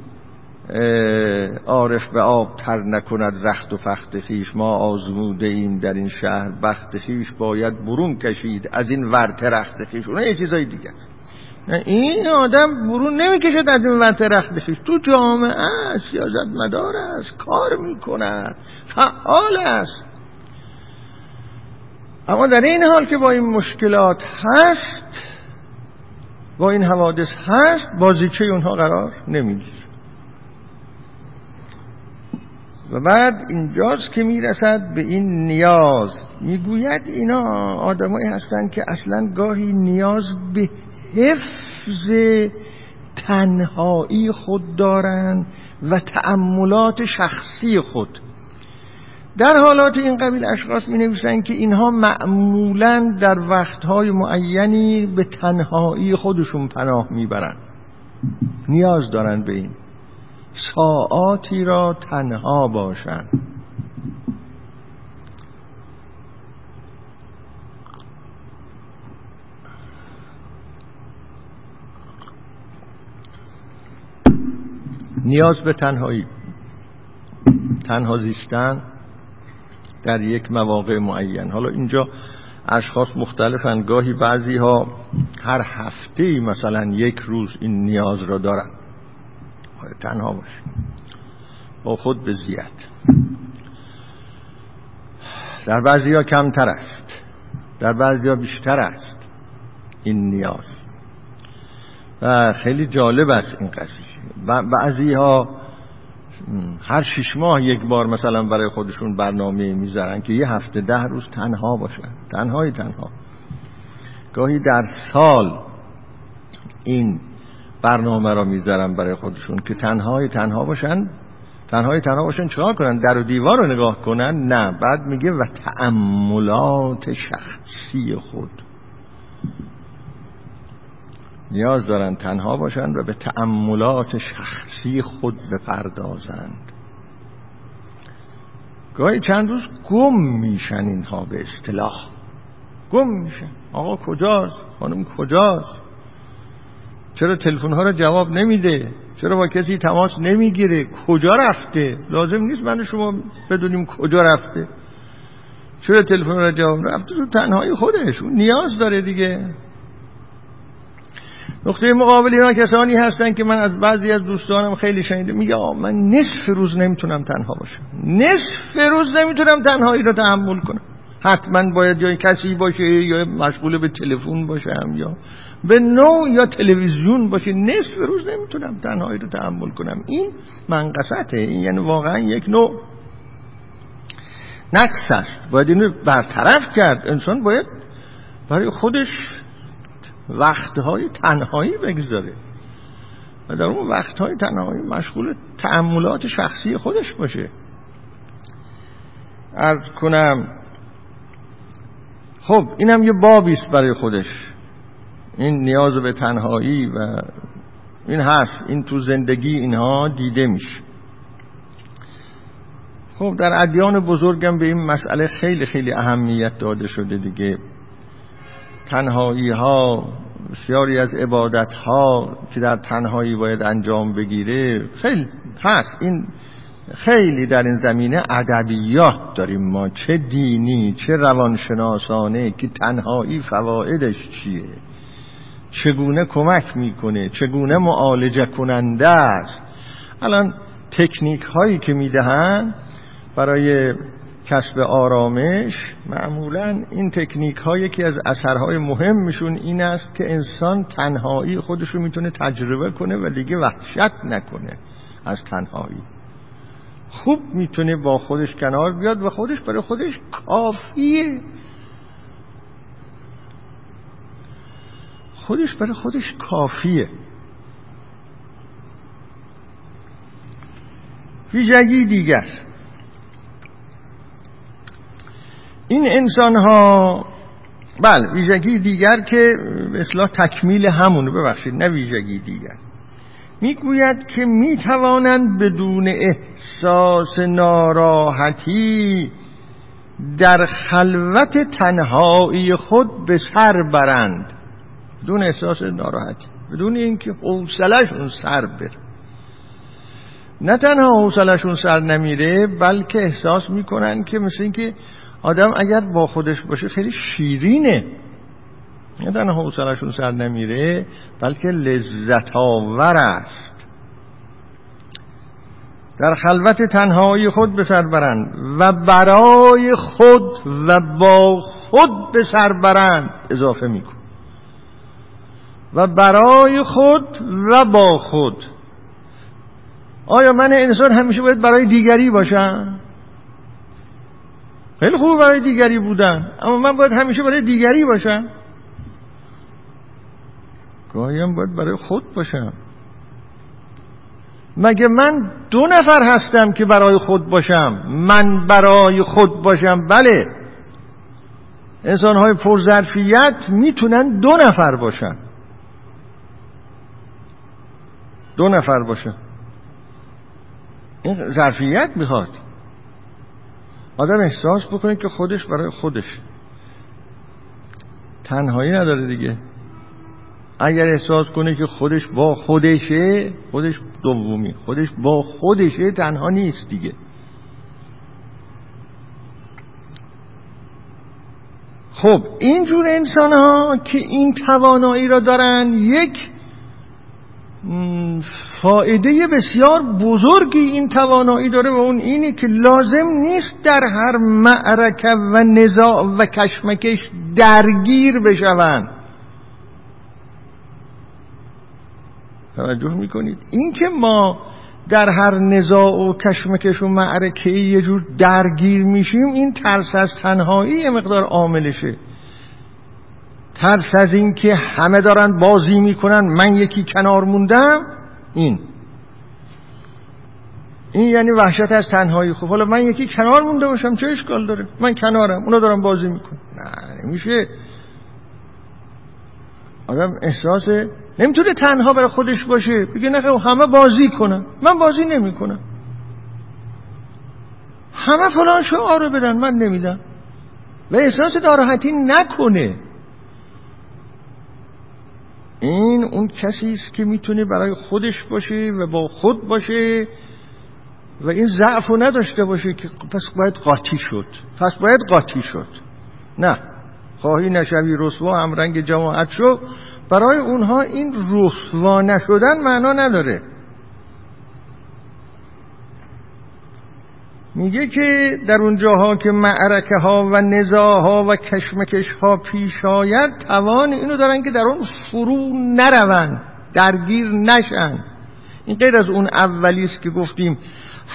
Speaker 1: عارف به آب تر نکند رخت و فخت خیش ما آزموده ایم در این شهر بخت خیش باید برون کشید از این ورت رخت خیش اونه یه چیزای دیگه است. این آدم برون نمی‌کشد از این ورت رخت خیش تو جامعه است سیاست مدار است کار می‌کند فعال است. اما در این حال که با این مشکلات هست با این حوادث هست بازیچه اونها قرار نمیگیر و بعد اینجاست که می‌رسد به این نیاز. می‌گوید اینا آدمایی هستند که اصلا گاهی نیاز به حفظ تنهایی خود دارند و تأملات شخصی خود. در حالات این قبیل اشخاص می نویسند که اینها معمولا در وقتهای معینی به تنهایی خودشون پناه می‌برند نیاز دارند به این. ساعاتی را تنها باشند نیاز به تنهایی. تنها زیستن. در یک مواقع معین. حالا اینجا اشخاص مختلفن. گاهی بعضی ها هر هفته مثلا یک روز این نیاز را دارن. تنها باش. با خود به زیاد. در بعضی ها کمتر است. در بعضی ها بیشتر است این نیاز. و خیلی جالب است این قضیه. بعضی ها هر شش ماه یک بار مثلا برای خودشون برنامه می‌ذارن که یه هفته ده روز تنها باشن. تنهای تنها. گاهی در سال این برنامه را می‌ذارن برای خودشون که تنهای تنها باشن. تنهای تنها باشن چکار کنن؟ در و دیوار رو نگاه کنن؟ نه. بعد میگه و تعملات شخصی خود. نیاز دارن تنها باشند و به تأملات شخصی خود بپردازند. گاهی چند روز گم میشن اینها به اصطلاح. گم میشن. آقا کجاست؟ خانم کجاست؟ چرا تلفن ها رو جواب نمیده؟ چرا با کسی تماس نمی‌گیره؟ کجا رفته؟ لازم نیست من شما بدونیم کجا رفته. چرا تلفن رو جواب رفته تو تنهایی خودش. اون نیاز داره دیگه. نقطه مقابل اینا کسانی هستن که من از بعضی از دوستانم خیلی شنیده. میگه من نصف روز نمی‌تونم تنها باشم. نصف روز نمی‌تونم تنهایی رو تحمل کنم. حتما باید یا کسی باشه یا مشغول به تلفن باشم یا به نوع یا تلویزیون باشه. نصف روز نمی‌تونم تنهایی رو تحمل کنم. این منقصته این یعنی واقعا یک نوع نقص است. باید اینو برطرف کرد. انسان باید برای خودش وقتهای تنهایی بگذاره. و در اون وقتهای تنهایی مشغول تعملات شخصی خودش باشه. از کنم خب اینم یه بابیست برای خودش. این نیاز به تنهایی و این هست این تو زندگی اینها دیده میشه. خب در ادیان بزرگم به این مسئله خیلی خیلی اهمیت داده شده دیگه. تنهایی ها بسیاری از عبادت ها که در تنهایی باید انجام بگیره خیلی هست. این خیلی در این زمینه ادبیات داریم ما. چه دینی چه روانشناسانه که تنهایی فوایدش چیه؟ چگونه کمک می‌کنه؟ چگونه معالجه کننده است؟ الان تکنیک هایی که می‌دهن برای کسب آرامش معمولا این تکنیک ها یکی از اثرهای مهمشون این است که انسان تنهایی خودش رو می‌تونه تجربه کنه و دیگه وحشت نکنه از تنهایی. خوب می‌تونه با خودش کنار بیاد و خودش برای خودش کافیه. خودش برای خودش کافیه. ویژگی دیگر. این انسان ها بله ویژگی دیگر که اصلاح تکمیل همونه ببخشید نه ویژگی دیگر. می‌گوید که می‌توانند بدون احساس ناراحتی در خلوت تنهایی خود به سر برند. بدون احساس ناراحتی بدون اینکه حوصلهشون سر بره. نه تنها حوصلهشون سر نمیره بلکه احساس می‌کنن که مثل اینکه آدم اگر با خودش باشه خیلی شیرینه. نه تنها حوصلهشون سر نمیره بلکه لذت آور است. در خلوت تنهایی خود به سر برند و برای خود و با خود به سر برند اضافه میکن. و برای خود و با خود. آیا من انسان همیشه باید برای دیگری باشم؟ خیلی خوب برای دیگری بودن. اما من باید همیشه برای دیگری باشم. گاهی هم باید برای خود باشم. مگه من دو نفر هستم که برای خود باشم؟ من برای خود باشم. بله. انسان های پرظرفیت می‌تونن دو نفر باشن. دو نفر باشن. این ظرفیت می‌خواد. آدم احساس بکنه که خودش برای خودش. تنهایی نداره دیگه. اگر احساس کنه که خودش با خودشه خودش دومی. خودش با خودشه تنها نیست دیگه. خب اینجور انسان ها که این توانایی را دارن یک فایده بسیار بزرگی این توانایی داره و اون اینه که لازم نیست در هر معرکه و نزاع و کشمکش درگیر بشوند. توجه می‌کنید؟ این که ما در هر نزاع و کشمکش و معرکه یه جور درگیر میشیم این ترس از تنهایی مقدار عاملشه. ترس از این که همه دارن بازی می‌کنن من یکی کنار موندم این. این یعنی وحشت از تنهایی. خب حالا من یکی کنار مونده باشم چه اشکال داره؟ من کنارم اونا دارم بازی می‌کنن. نه نمیشه. آدم احساس نمی‌تونه تنها برای خودش باشه. بگه نه همه بازی کنن. من بازی نمی‌کنم. همه فلان شعار بدن من نمیدم و احساس ناراحتی نکنه. این اون کسی است که می‌تونه برای خودش باشه و با خود باشه و این ضعف رو نداشته باشه که پس باید قاطی شد. پس باید قاطی شد. نه. خواهی نشوی رسوا هم رنگ جماعت شو. برای اونها این رسوا نشدن معنا نداره. میگه که در اون جاها که معرکه ها و نزاع ها و کشمکش ها پیش آید توان اینو دارن که در اون فرو نروند درگیر نشن. این غیر از اون اولیست که گفتیم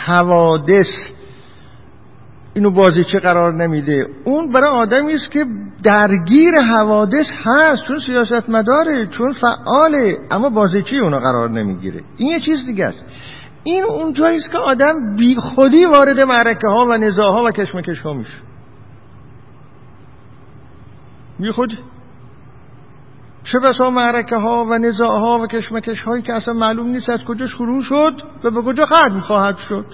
Speaker 1: حوادث. اینو بازیچه قرار نمیده؟ اون برای آدمی است که درگیر حوادث هست چون سیاست مداره چون فعاله اما بازیچه اونو قرار نمی‌گیره؟ این یه چیز دیگه است. این اون است که آدم بی خودی وارد معرکه ها و نزاع ها و کشمکش ها میشه. بی خودی. چه بسا معرکه ها و نزاع ها و کشمکش هایی که اصلا معلوم نیست از کجا شروع شد و به کجا ختم خواهد شد.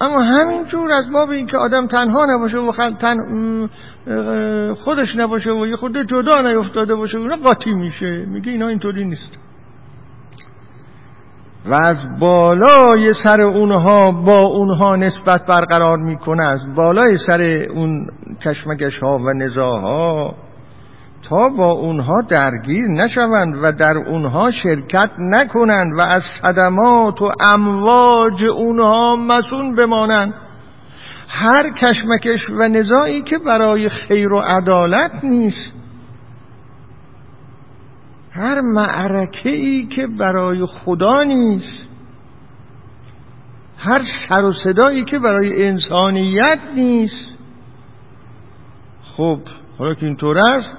Speaker 1: اما همینجور از باب این که آدم تنها نباشه و تن خودش نباشه و یه خود جدا نیفتاده باشه اون قاطی میشه. میگه اینا اینطوری نیست. و از بالای سر اونها با اونها نسبت برقرار می‌کنه از بالای سر اون کشمکش ها و نزاها تا با اونها درگیر نشوند و در اونها شرکت نکنند و از صدمات و امواج اونها مسون بمانند. هر کشمکش و نزاعی که برای خیر و عدالت نیست هر معرکه ای که برای خدا نیست هر سر و صدایی که برای انسانیت نیست. خب حالا که اینطور است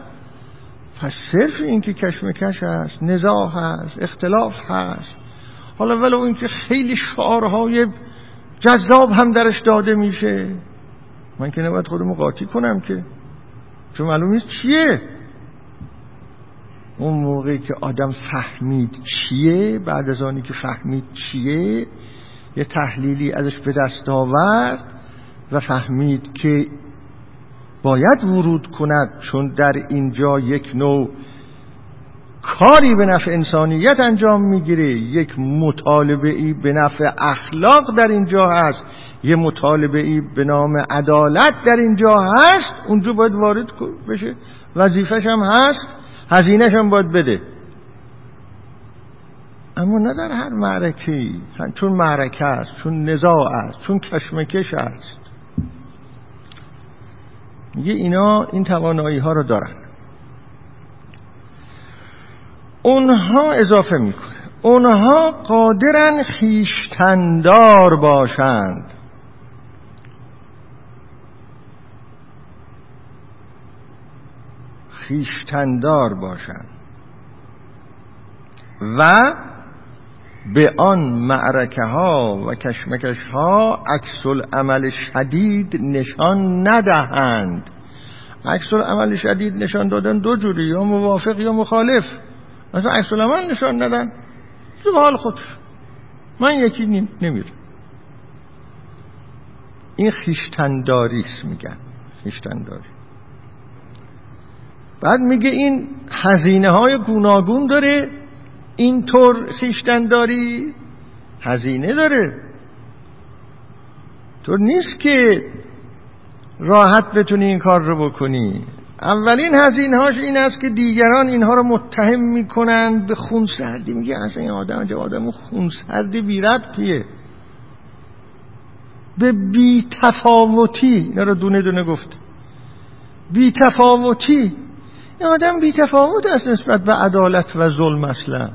Speaker 1: پس صرف این که کشمکش هست نزاع هست اختلاف هست حالا ولو این که خیلی شعارهای جذاب هم درش داده میشه. من که نباید خودمو قاطی کنم که چون معلوم نیست چیه. اون موقعی که آدم فهمید چیه بعد از آنی که فهمید چیه یه تحلیلی ازش به دست آورد و فهمید که باید ورود کند چون در اینجا یک نوع کاری به نفع انسانیت انجام می‌گیره. یک مطالبه ای به نفع اخلاق در اینجا هست. یه مطالبه ای به نام عدالت در اینجا هست. اونجا باید وارد بشه. وظیفش هم هست. هزینهش هم باید بده. اما نه در هر معرکه چون معرکه است چون نزاع است چون کشمکش است. میگه اینا این توانایی ها رو دارن. اونها اضافه می‌کنه. اونها قادرن خیشتندار باشند. خیشتندار باشند و به آن معرکه ها و کشمکش ها عکس عمل شدید نشان ندهند. عکس عمل شدید نشان دادن دو جوری یا موافق یا مخالف. مثلا عکس عمل نشان ندن. تو حال خودش. من یکی نمیرم. این خیشتنداریست میگن. خیشتنداری. بعد میگه این هزینه های گوناگون داره اینطور خیشتنداری هزینه داره. طور نیست که راحت بتونی این کار رو بکنی. اولین هزینه هاش این است که دیگران اینها رو متهم می‌کنند به خونسردی. میگه اصلا این آدم جو آدم خونسردی بی ربطیه. به بی تفاوتی اینا رو دونه دونه گفت. بی تفاوتی. این آدم بی تفاوت است نسبت به عدالت و ظلم اصلا.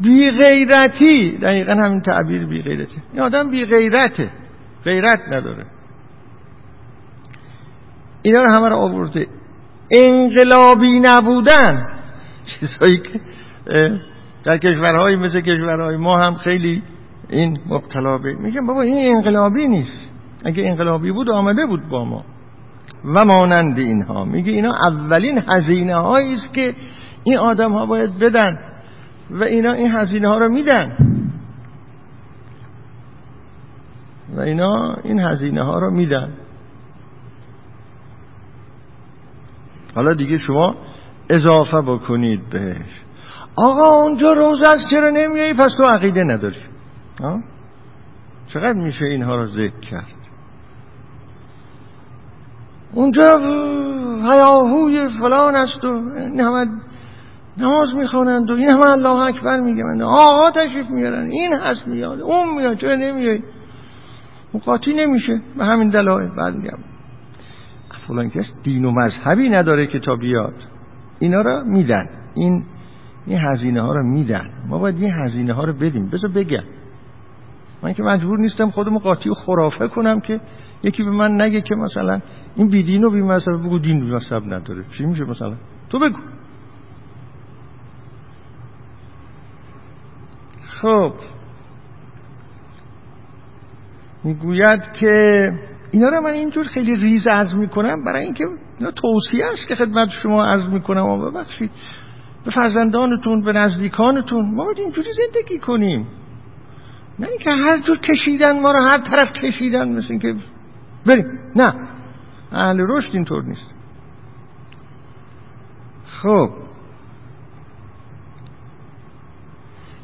Speaker 1: بی غیرتی دقیقا همین تعبیر بی غیرته این آدم بی غیرته غیرت نداره. اینا رو همه رو آورده. انقلابی نبودن. چیزهایی که در کشورهای مثل کشورهای ما هم خیلی این مبتلا به میگم بابا این انقلابی نیست. اگه انقلابی بود آمده بود با ما. و مانند اینها. میگه اینا اولین هزینه هایی است که این آدم ها باید بدن و اینا این هزینه ها رو میدن. و اینا این هزینه ها رو میدن. حالا دیگه شما اضافه بکنید بهش. آقا اونجا روز است چرا نمیایی پس تو عقیده نداری. چقدر میشه اینها رو ذکر کرد؟ اونجا هیاهوی فلان است و این همه نماز می‌خوانند و این همه الله اکبر میگن آقا تشریف میارن. این هست میاد. اون میاد. چرا نمیای؟ مقاطی نمیشه. به همین دلایل بعد میگم فلان کس دین و مذهبی نداره که تا بیاد. اینا رو میدن. این این هزینه ها رو میدن. ما باید این هزینه ها رو بدیم. بذار بگم. من که مجبور نیستم خودمو قاطی و خرافه کنم که یکی به من نگه که مثلا این بی دین و بی مذهب بگو دین بی مذهب نداره. چی میشه مثلا؟ تو بگو. خب. می‌گوید که اینا رو من اینجور خیلی ریز عرض می‌کنم برای اینکه اینا توصیه است که خدمت شما عرض می‌کنم. و ببخشید. به فرزندانتون به نزدیکانتون. ما باید اینجوری زندگی کنیم. نه اینکه هر جور کشیدن ما رو هر طرف کشیدن مثل اینکه بریم. نه. اهل رشد اینطور نیست. خب.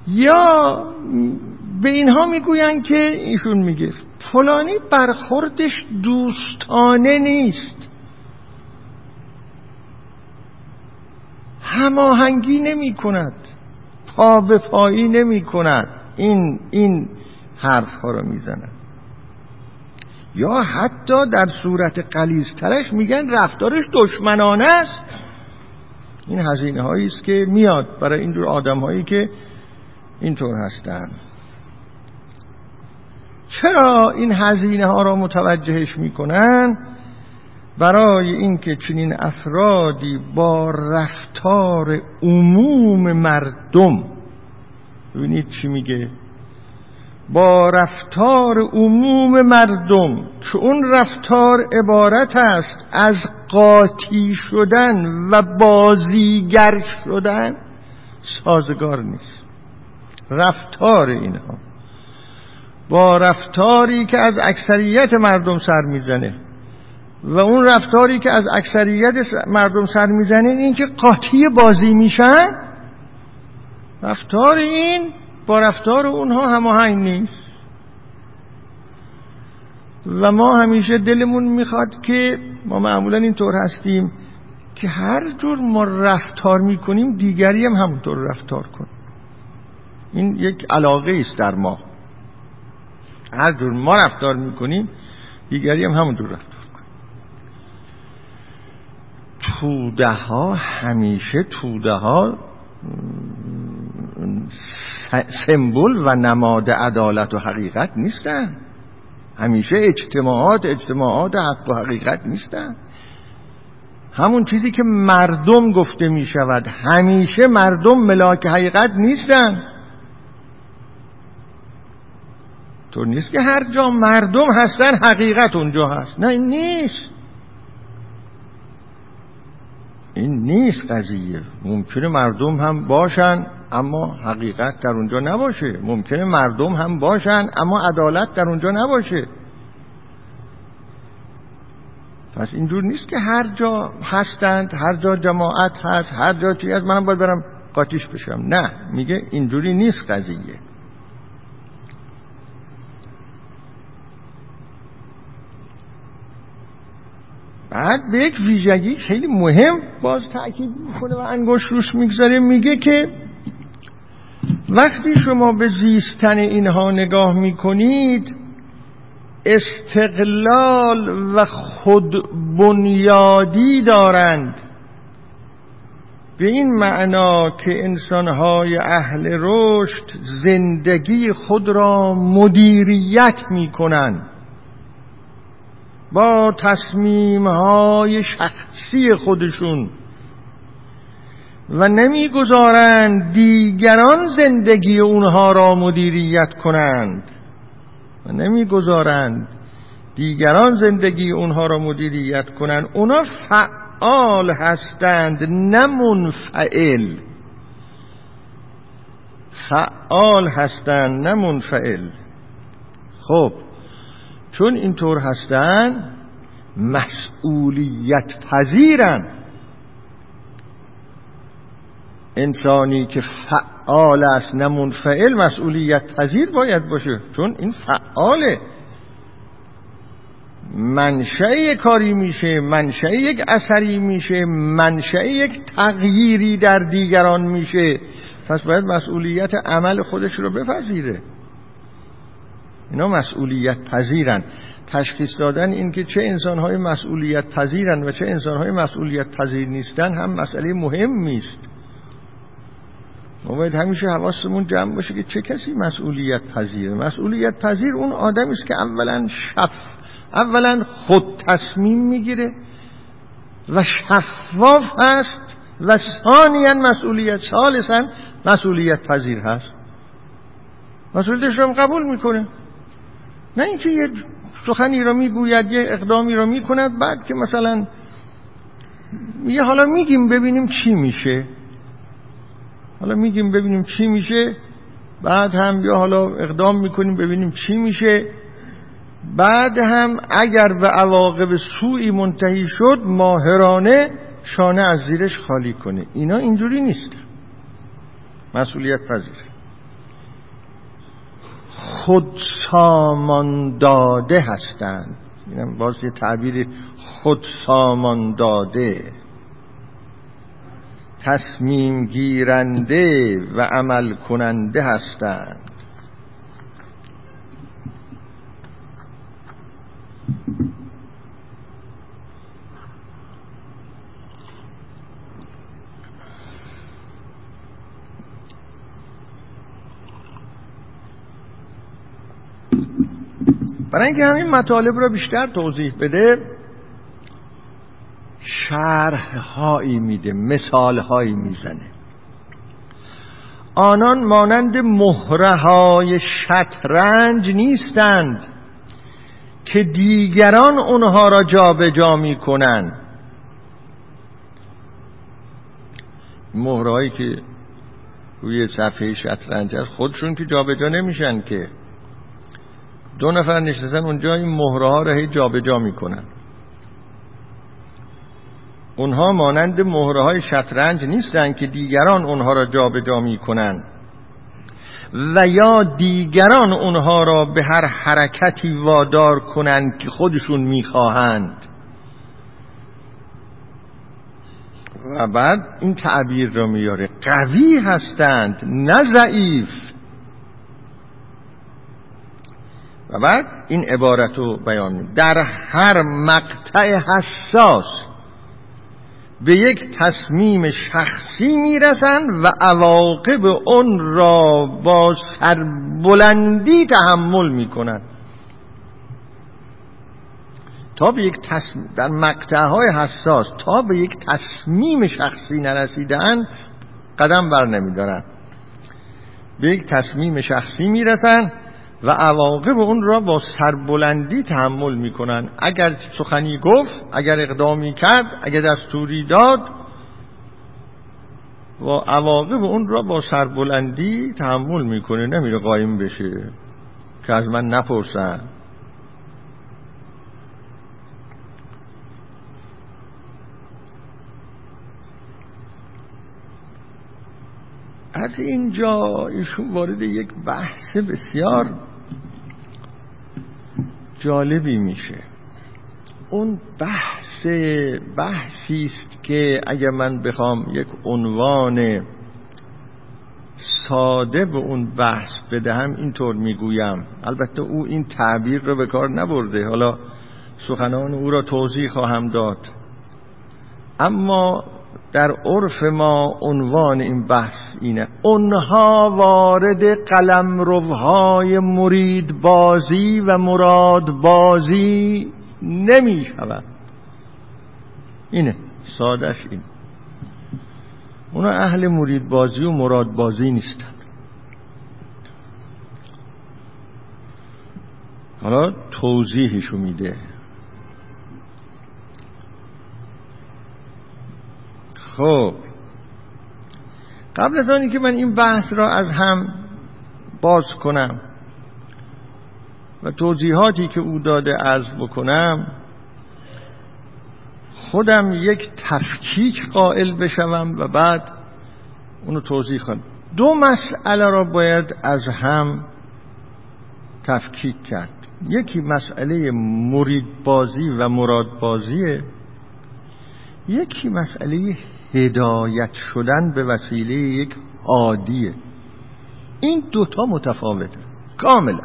Speaker 1: یا به اینها می‌گوین که ایشون میگه فلانی برخوردش دوستانه نیست. هماهنگی نمی کند پا به پایی نمی کند این این حرف ها رو می‌زند. یا حتی در صورت قلیزترش میگن رفتارش دشمنانه است. این هزینه هایی است که میاد برای اینجور آدم هایی که اینطور هستن. چرا این هزینه ها را متوجهش می‌کنن؟ برای اینکه چنین افرادی با رفتار عموم مردم ببینید چی میگه؟ با رفتار عموم مردم که اون رفتار عبارت است از قاطی شدن و بازیگر شدن سازگار نیست. رفتار اینها. با رفتاری که از اکثریت مردم سر می‌زنه و اون رفتاری که از اکثریت مردم سر می‌زنه این که قاطی بازی میشن رفتار این رفتار اونها هماهنگ نیست. و ما همیشه دلمون می‌خواد که ما معمولا اینطور هستیم که هر جور ما رفتار می‌کنیم دیگری هم همونطور رفتار کن. این یک علاقه است در ما. هر جور ما رفتار می‌کنیم دیگری هم همونطور رفتار توده ها همیشه توده ها سمبل و نماد عدالت و حقیقت نیستن. همیشه اجتماعات اجتماعات حق و حقیقت نیستن. همون چیزی که مردم گفته می شود همیشه مردم ملاک حقیقت نیستن. تو نیست که هر جا مردم هستن حقیقت اونجا هست. نه این نیست. این نیست قضیه. ممکنه مردم هم باشن اما حقیقت در اونجا نباشه. ممکنه مردم هم باشن اما عدالت در اونجا نباشه. پس اینجور نیست که هر جا هستند هر جا جماعت هست هر جا چی هست. منم باید برم قاتیش بشم. نه میگه اینجوری نیست قضیه. بعد به یک ویژگی خیلی مهم باز تأکید می‌کنه و انگوش روش می‌گذاره میگه که وقتی شما به زیستن اینها نگاه می‌کنید استقلال و خود بنیادی دارند. به این معنا که انسانهای اهل رشد زندگی خود را مدیریت می‌کنند. با تصمیمهای شخصی خودشون. و نمی‌گذارند دیگران زندگی اونها را مدیریت کنند. و نمی‌گذارند دیگران زندگی اونها را مدیریت کنند. اونا فعال هستند نه منفعل. فعال هستند نه منفعل. خب چون اینطور هستن مسئولیت پذیرن انسانی که فعال است نه منفعل مسئولیت پذیر باید باشه. چون این فعاله. منشأ کاری میشه منشأ یک اثری میشه منشأ یک تغییری در دیگران میشه. پس باید مسئولیت عمل خودش رو بپذیره. اینا مسئولیت پذیرن. تشخیص دادن این که چه انسانهای مسئولیت پذیرن و چه انسانهای مسئولیت پذیر نیستن هم مسئله مهمی است ما باید همیشه حواسمون جمع باشه که چه کسی مسئولیت پذیره. مسئولیت پذیر اون آدمی است که اولا شف اولا خود تصمیم می‌گیره و شفاف هست و ثانیا مسئولیت ثالثا مسئولیت پذیر هست. مسئولیتش رو قبول می‌کنه. نه اینکه یه سخنی را می‌گوید یه اقدامی را می‌کند بعد که مثلا یه حالا میگیم ببینیم چی میشه. حالا میگیم ببینیم چی میشه بعد هم یا حالا اقدام می‌کنیم ببینیم چی میشه. بعد هم اگر به عواقب سوی منتهی شد ماهرانه شانه از زیرش خالی کنه. اینا اینجوری نیست. مسئولیت پذیر. خود سامان داده هستند. اینم باز یه تعبیر خود سامان داده تصمیم گیرنده و عمل کننده هستند. برای اینکه همین مطالب را بیشتر توضیح بده شرح هایی میده مثال هایی می‌زنه. آنان مانند مهره های شطرنج نیستند که دیگران اونها را جابجا جا می‌کنند. مهرهایی که روی صفحه شطرنج هست خودشون که جابجا نمیشن که دو نفر نشستن اونجا این مهره ها را هی جابجا می‌کنن. اونها مانند مهره های شطرنج نیستند که دیگران اونها را جابجا می‌کنن. و یا دیگران اونها را به هر حرکتی وادار کنند که خودشون می‌خواهند. و بعد این تعبیر را میاره قوی هستند نه ضعیف. و بعد این عبارت رو بیان در هر مقطع حساس به یک تصمیم شخصی می‌رسند و عواقب اون را با سربلندی تحمل می‌کنند. تا به یک تصمیم در مقطعهای حساس تا به یک تصمیم شخصی نرسیدن قدم بر نمیدارن به یک تصمیم شخصی می‌رسن و عواقب اون را با سربلندی تحمل می‌کنن. اگر سخنی گفت اگر اقدامی کرد اگر دستوری داد و عواقب اون را با سربلندی تحمل می‌کنه نمیره قایم بشه که از من نپرسن. از اینجا ایشون وارد یک بحث بسیار جالبی میشه. اون بحث بحثی است که اگر من بخوام یک عنوان ساده به اون بحث بدهم اینطور می‌گویم. البته او این تعبیر رو به کار نبرده. حالا سخنان او را توضیح خواهم داد. اما در عرف ما عنوان این بحث اینه. اونها وارد قلم روهای مرید بازی و مراد بازی نمی شود. اینه. سادش این اونا اهل مرید بازی و مراد بازی نیستن. حالا توضیحشو میده. خب. قبل از آنی که من این بحث را از هم باز کنم و توضیحاتی که او داده از بکنم خودم یک تفکیک قائل بشوم و بعد اونو توضیح کنم دو مسئله را باید از هم تفکیک کرد. یکی مسئله مرید بازی و مراد بازیه یکی مسئله هدایت شدن به وسیله یک عادیه. این دوتا متفاوته. کاملا.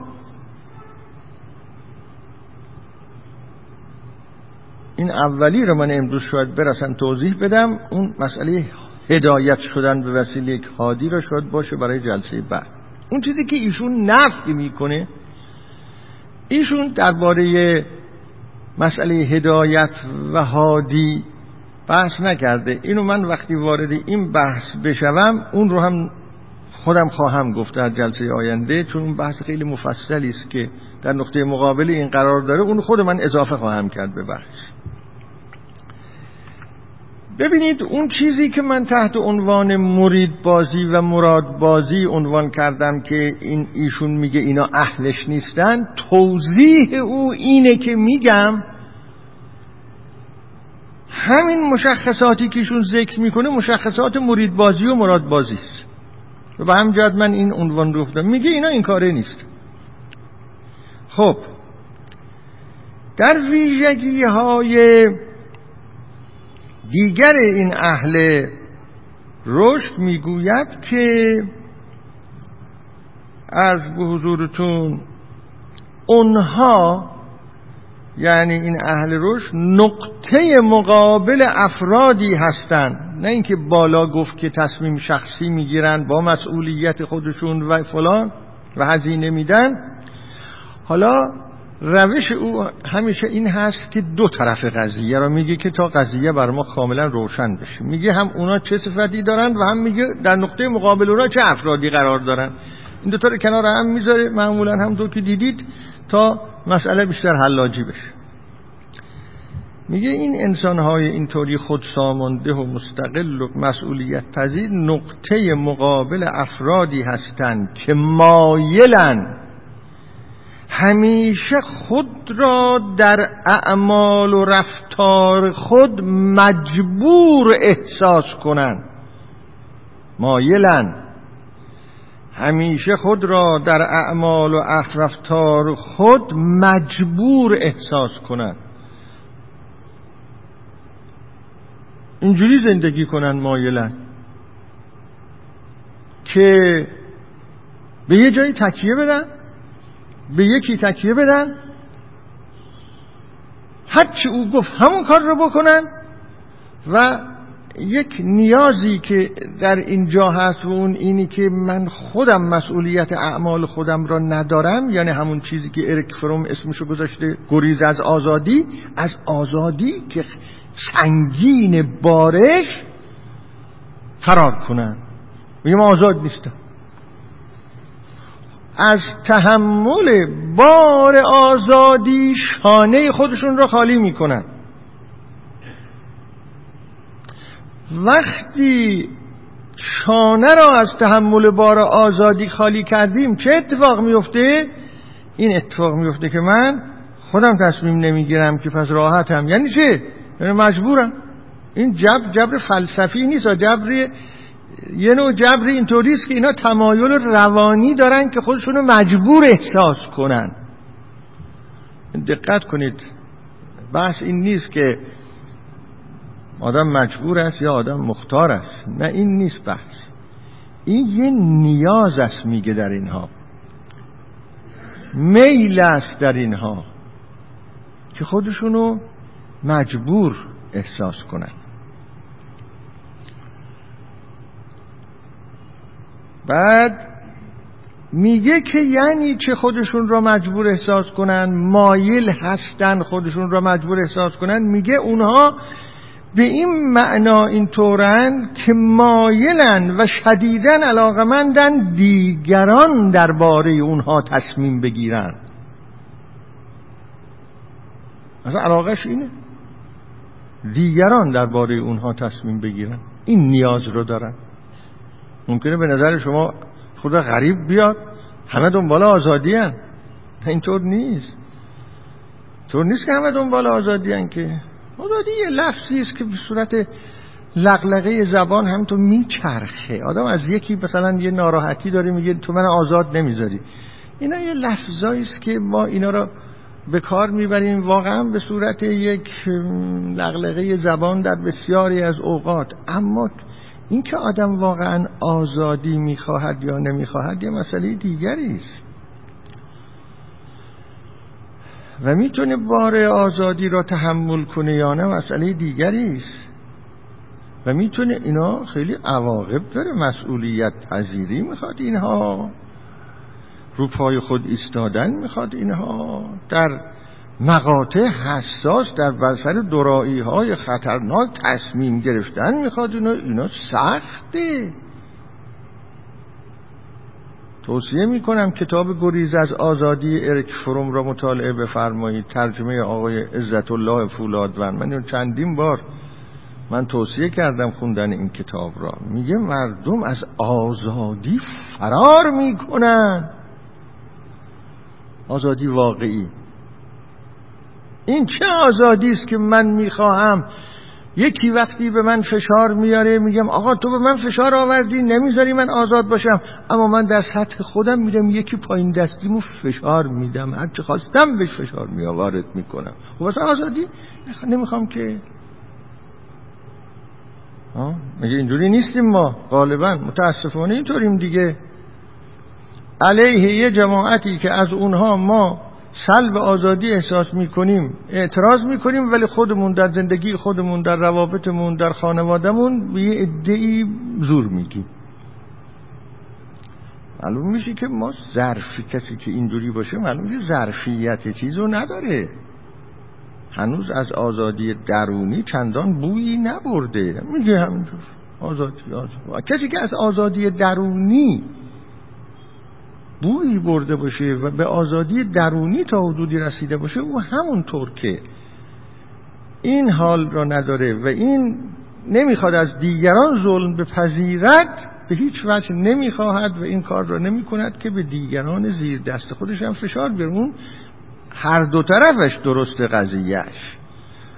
Speaker 1: این اولی رو من امروز شاید برسن توضیح بدم. اون مسئله هدایت شدن به وسیله یک حادی را شاید باشه برای جلسه بعد. اون چیزی که ایشون نفی می‌کنه ایشون درباره مسئله هدایت و هادی بحث نکرده. اینو من وقتی وارد این بحث بشوم اون رو هم خودم خواهم گفت در جلسه آینده چون اون بحث خیلی مفصلی است که در نقطه مقابل این قرار داره. اون خود من اضافه خواهم کرد به بحث. ببینید اون چیزی که من تحت عنوان مرید بازی و مراد بازی عنوان کردم که این ایشون میگه اینا اهلش نیستن توضیح او اینه که میگم همین مشخصاتی که ایشون ذکر می‌کنه مشخصات مرید بازی و مراد بازی است. و به همجد من این عنوان رو میگه اینا این کاره نیست. خب. در ویژگی های دیگر این اهل رشد می‌گوید که از به حضورتون اونها یعنی این اهل رشد نقطه مقابل افرادی هستند. نه اینکه بالا گفت که تصمیم شخصی می‌گیرن با مسئولیت خودشون و فلان و هزینه میدن. حالا روش او همیشه این هست که دو طرف قضیه را میگه که تا قضیه بر ما کاملا روشن بشه. میگه هم اونا چه صفتی دارن و هم میگه در نقطه مقابل اونا چه افرادی قرار دارن این دو تا رو کنار هم می‌ذاره. معمولا هم دو که دیدید تا مسئله بیشتر حلاجی بشه. میگه این انسان های اینطوری خود سامانده و مستقل و مسئولیت پذیر نقطه مقابل افرادی هستند که مایلن. همیشه خود را در اعمال و رفتار خود مجبور احساس کنند مایلن. همیشه خود را در اعمال و رفتار خود مجبور احساس کنند. اینجوری زندگی کنن مایلن که به یه جایی تکیه بدن به یکی تکیه بدن هرچی او گفت همون کار رو بکنن و یک نیازی که در اینجا هست و اون اینی که من خودم مسئولیت اعمال خودم را ندارم یعنی همون چیزی که اریک فروم اسمشو گذاشته گریز از آزادی از آزادی که سنگین بارش فرار کنن. میگم آزاد نیستم. از تحمل بار آزادی شانه خودشون را خالی می‌کنن. وقتی شانه را از تحمل بار آزادی خالی کردیم چه اتفاق میفته؟ این اتفاق میفته که من خودم تصمیم نمی‌گیرم که پس راحتم یعنی چه؟ یعنی مجبورم این جبر جبر فلسفی نیست جبر یه نوع جبر اینطوری است که اینا تمایل روانی دارن که خودشونو مجبور احساس کنن دقت کنید بحث این نیست که آدم مجبور است یا آدم مختار است؟ نه این نیست بحث. این یه نیاز است میگه در اینها. میل است در اینها که خودشونو مجبور احساس کنن. بعد میگه که یعنی چه خودشون را مجبور احساس کنن مایل هستن خودشون را مجبور احساس کنن. میگه اونها به این معنا اینطورن که مایلن و شدیدن علاقمندن دیگران درباره اونها تصمیم بگیرن. اصلا علاقش اینه. دیگران درباره اونها تصمیم بگیرن. این نیاز رو دارن. ممکنه به نظر شما خدا غریب بیاد همه دنبال آزادی هن. اینطور نیست. طور نیست که همه دنبال آزادی که. آزادی یه لفظی است که به صورت لغلقه زبان هم تو میچرخه. آدم از یکی مثلا یه ناراحتی داره میگه تو من آزاد نمی‌ذاری. اینا یه لفظایی است که ما اینا رو به کار می‌بریم. واقعا به صورت یک لغلقه زبان در بسیاری از اوقات. اما اینکه آدم واقعا آزادی می‌خواهد یا نمی‌خواهد یه مسئله دیگری است. و می‌تونه بار آزادی را تحمل کنه یا نه مسئله دیگری است. و می‌تونه اینا خیلی عواقب داره مسئولیت پذیری می‌خواد اینها رو پای خود ایستادن می‌خواد اینها در مقاطع حساس در بسر درایی های خطرناک تصمیم گرفتن می‌خواد اینا, اینا سخته. توصیه می‌کنم کتاب گریز از آزادی ارک فروم را مطالعه بفرمایید. ترجمه آقای عزت الله فولادوند من چندین بار من توصیه کردم خوندن این کتاب را. میگه مردم از آزادی فرار می‌کنن. آزادی واقعی. این چه آزادی است که من می‌خواهم یکی وقتی به من فشار میاره میگم آقا تو به من فشار آوردی نمی‌ذاری من آزاد باشم. اما من در سطح خودم میرم یکی پایین دستیمو فشار میدم. هر چه خواستم بهش فشار میآوارد می‌کنم. خب واسه آزادی؟ نمی‌خوام که. میگه اینجوری نیستیم ما؟ غالبا. متاسفانه اینطوریم دیگه. علیه یه جماعتی که از اونها ما سلب آزادی احساس می‌کنیم اعتراض می‌کنیم ولی خودمون در زندگی خودمون در روابطمون در خانوادهمون به یه ادعی زور میگیم معلوم میشه که ما ظرفی کسی که اینجوری باشه معلوم میشه ظرفیت چیزو نداره. هنوز از آزادی درونی چندان بویی نبرده. میگه همینجور. آزادی آزادی. کسی که از آزادی درونی بویی برده باشه و به آزادی درونی تا حدودی رسیده باشه او همونطور که این حال را نداره و این نمی‌خواد از دیگران ظلم بپذیرد به هیچ وجه نمی‌خواهد و این کار را نمی کند که به دیگران زیر دست خودش هم فشار بیاره. هر دو طرفش درست قضیهش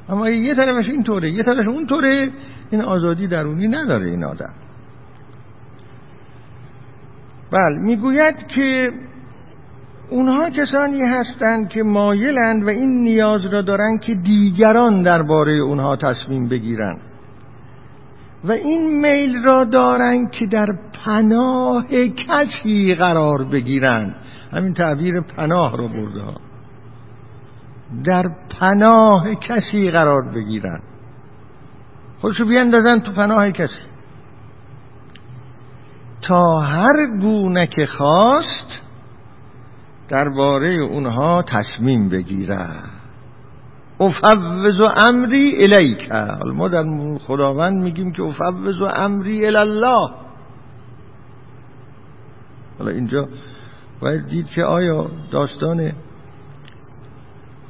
Speaker 1: اما یه طرفش اینطوره یه طرفش اونطوره. این آزادی درونی نداره این آدم. بله می‌گوید که اونها کسانی هستند که مایلند و این نیاز را دارند که دیگران درباره اونها تصمیم بگیرند. و این میل را دارند که در پناه کسی قرار بگیرند. همین تعبیر پناه رو برده در پناه کسی قرار بگیرند. خودشو بیندازن تو پناه کسی. تا هر گونه که خواست درباره اونها تصمیم بگیره افوض امری الیک. ما در خداوند میگیم که افوض امری الله حالا اینجا باید دید که آیا داستان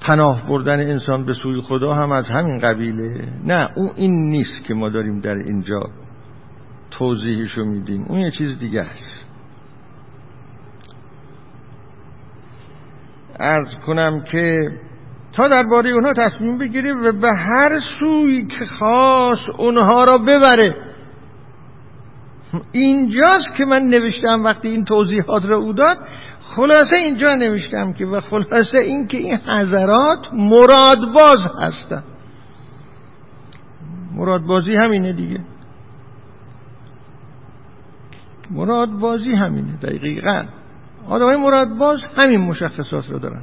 Speaker 1: پناه بردن انسان به سوی خدا هم از همین قبیله؟ نه اون این نیست که ما داریم در اینجا توضیحشو میدیم. اون یه چیز دیگه است. ارز کنم که تا درباره اونها تصمیم بگیره و به هر سوی که خواست اونها را ببره. اینجاست که من نوشتم وقتی این توضیحات را او داد خلاصه اینجا نوشتم که و خلاصه این که این حضرات مرادباز هستن. مرادبازی همینه دیگه. مراد بازی همینه دقیقا. آدم های مراد باز همین مشخصات رو دارن.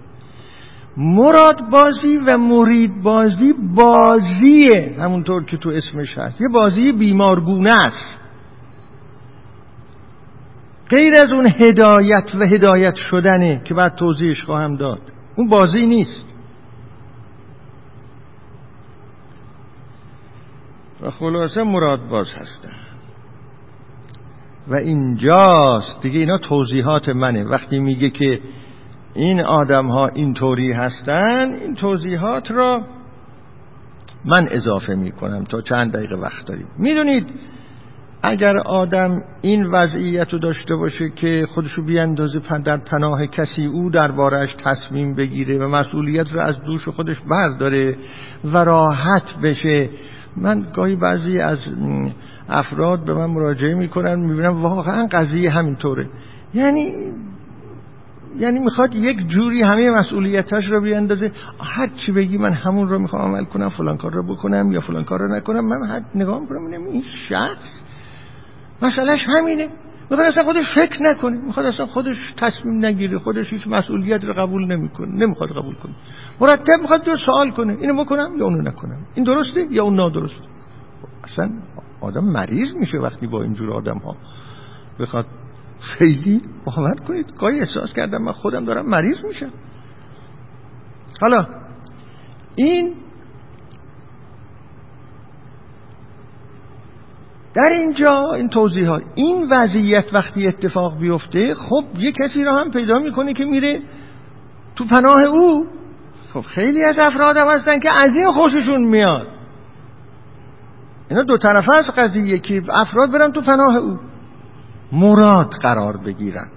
Speaker 1: مراد بازی و مرید بازی بازیه. همونطور که تو اسمش هست. یه بازی بیمارگونه است. غیر از اون هدایت و هدایت شدنه که بعد توضیحش خواهم داد. اون بازی نیست. و خلاصه مراد باز هستن. و اینجاست. دیگه اینا توضیحات منه. وقتی میگه که این آدم ها اینطوری هستن این توضیحات را من اضافه می‌کنم تا چند دقیقه وقت داریم. می‌دونید اگر آدم این وضعیت رو داشته باشه که خودشو بیاندازه در پناه کسی او دربارش تصمیم بگیره و مسئولیت رو از دوش خودش برداره و راحت بشه من گاهی بعضی از افراد به من مراجعه می‌کنن می‌بینم واقعا قضیه همینطوره. یعنی یعنی می‌خواد یک جوری همه مسئولیتاش رو بیاندازه. هر چی بگی من همون رو می‌خوام عمل کنم فلان کار رو بکنم یا فلان کار رو نکنم من هر نگاه می‌کنم این شخص مسئلهش همینه. می‌خواد اصلا خودش فکر نکنه. می‌خواد اصلا خودش تصمیم نگیره خودش هیچ مسئولیت رو قبول نمی‌کنه. نمی‌خواد قبول کنه. مرتب می‌خواد جو سوال کنه. اینو بکنم یا اونو نکنم. این درسته یا اون نادرسته؟ اصلا آدم مریض میشه وقتی با اینجور آدم ها بخواد خیلی باور کنید گاهی احساس کردم من خودم دارم مریض میشم. حالا این در اینجا این توضیحات این وضعیت وقتی اتفاق بیفته خب یه کسی را هم پیدا می‌کنه که میره تو پناه او. خب خیلی از افراد هم هستن که از این خوششون میاد. اینا دو طرفه از قضیه که افراد برن تو پناه او. مراد قرار بگیرن.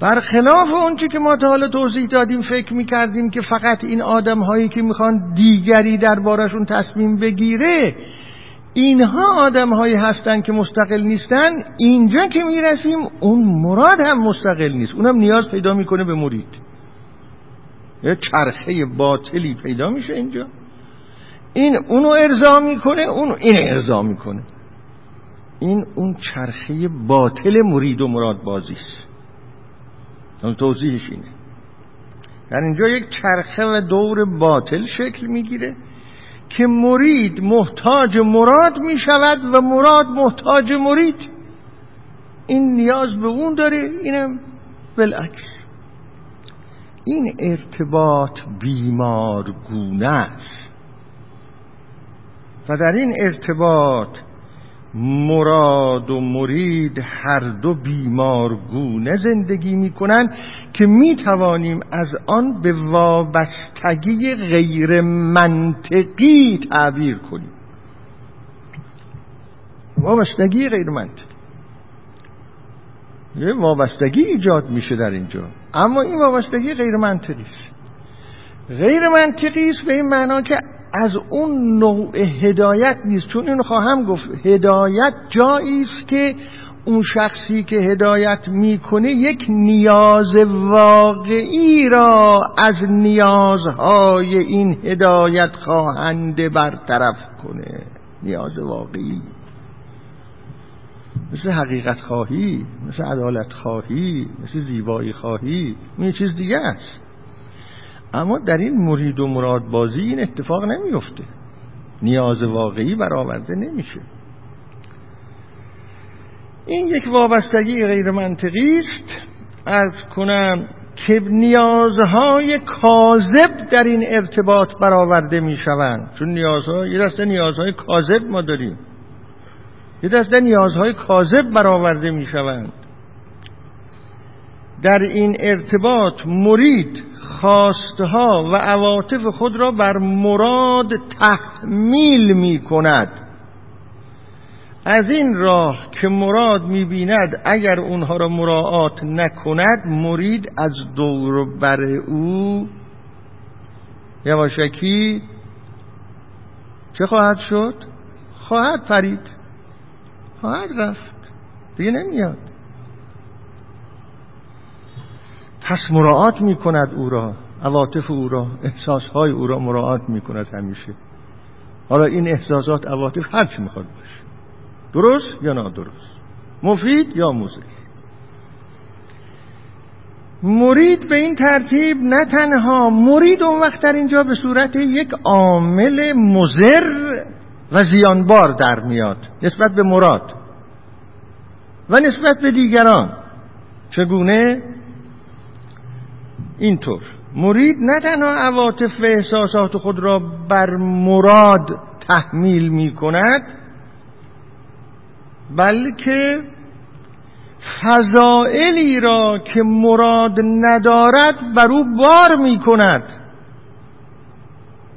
Speaker 1: برخلاف اونچه که ما تا حالا توضیح دادیم فکر می‌کردیم که فقط این آدم هایی که می‌خوان دیگری دربارشون تصمیم بگیره اینها آدم هایی هستن که مستقل نیستن. اینجا که می‌رسیم اون مراد هم مستقل نیست. اونم نیاز پیدا می‌کنه به مرید. یه چرخه باطلی پیدا میشه اینجا. این اونو ارضا می‌کنه اون این ارضا می‌کنه. این اون چرخه باطل مرید و مراد بازی است. توضیحش اینه. در اینجا یک چرخه و دور باطل شکل می‌گیره که مرید محتاج مراد می شود و مراد محتاج مرید. این نیاز به اون داره اینم بالعکس. این ارتباط بیمارگونه است. و در این ارتباط مراد و مرید هر دو بیمارگونه زندگی می‌کنن که می‌توانیم از آن به وابستگی غیر منطقی تعبیر کنیم. وابستگی غیر منطقی. یه وابستگی ایجاد میشه در اینجا. اما این وابستگی غیر منطقی است. غیر منطقی است به این معنا که از اون نوع هدایت نیست. چون اینو خواهم گفت هدایت جایی است که اون شخصی که هدایت می‌کنه یک نیاز واقعی را از نیازهای این هدایت خواهنده برطرف کنه. نیاز واقعی. مثل حقیقت خواهی مثل عدالت خواهی مثل زیبایی خواهی این چیز دیگه است. اما در این مرید و مراد بازی این اتفاق نمیفته. نیاز واقعی برآورده نمیشه. این یک وابستگی غیر منطقی است. از کنم که نیازهای کاذب در این ارتباط برآورده می‌شوند. چون نیازها یه دسته نیازهای کاذب ما داریم. یه دسته نیازهای کاذب برآورده می‌شوند. در این ارتباط مرید خواستها و عواطف خود را بر مراد تحمیل می کند. از این راه که مراد می بیند اگر اونها را مراعات نکند مرید از دور بر او یواشکی چه خواهد شد؟ خواهد پرید. خواهد رفت. دیگه نمیاد. پس مراعات می کند او را. عواطف او را احساسهای او را مراعات می کند همیشه. حالا این احساسات عواطف هر چی می‌خواد باشه. درست یا نادرست؟ مفید یا مزر مرید به این ترتیب نه تنها مرید اون وقت در اینجا به صورت یک عامل مزر و زیانبار در میاد نسبت به مراد و نسبت به دیگران. چگونه؟ اینطور. مرید نه تنها عواطف و احساسات خود را بر مراد تحمیل می کند بلکه فضائلی را که مراد ندارد بر او بار می کند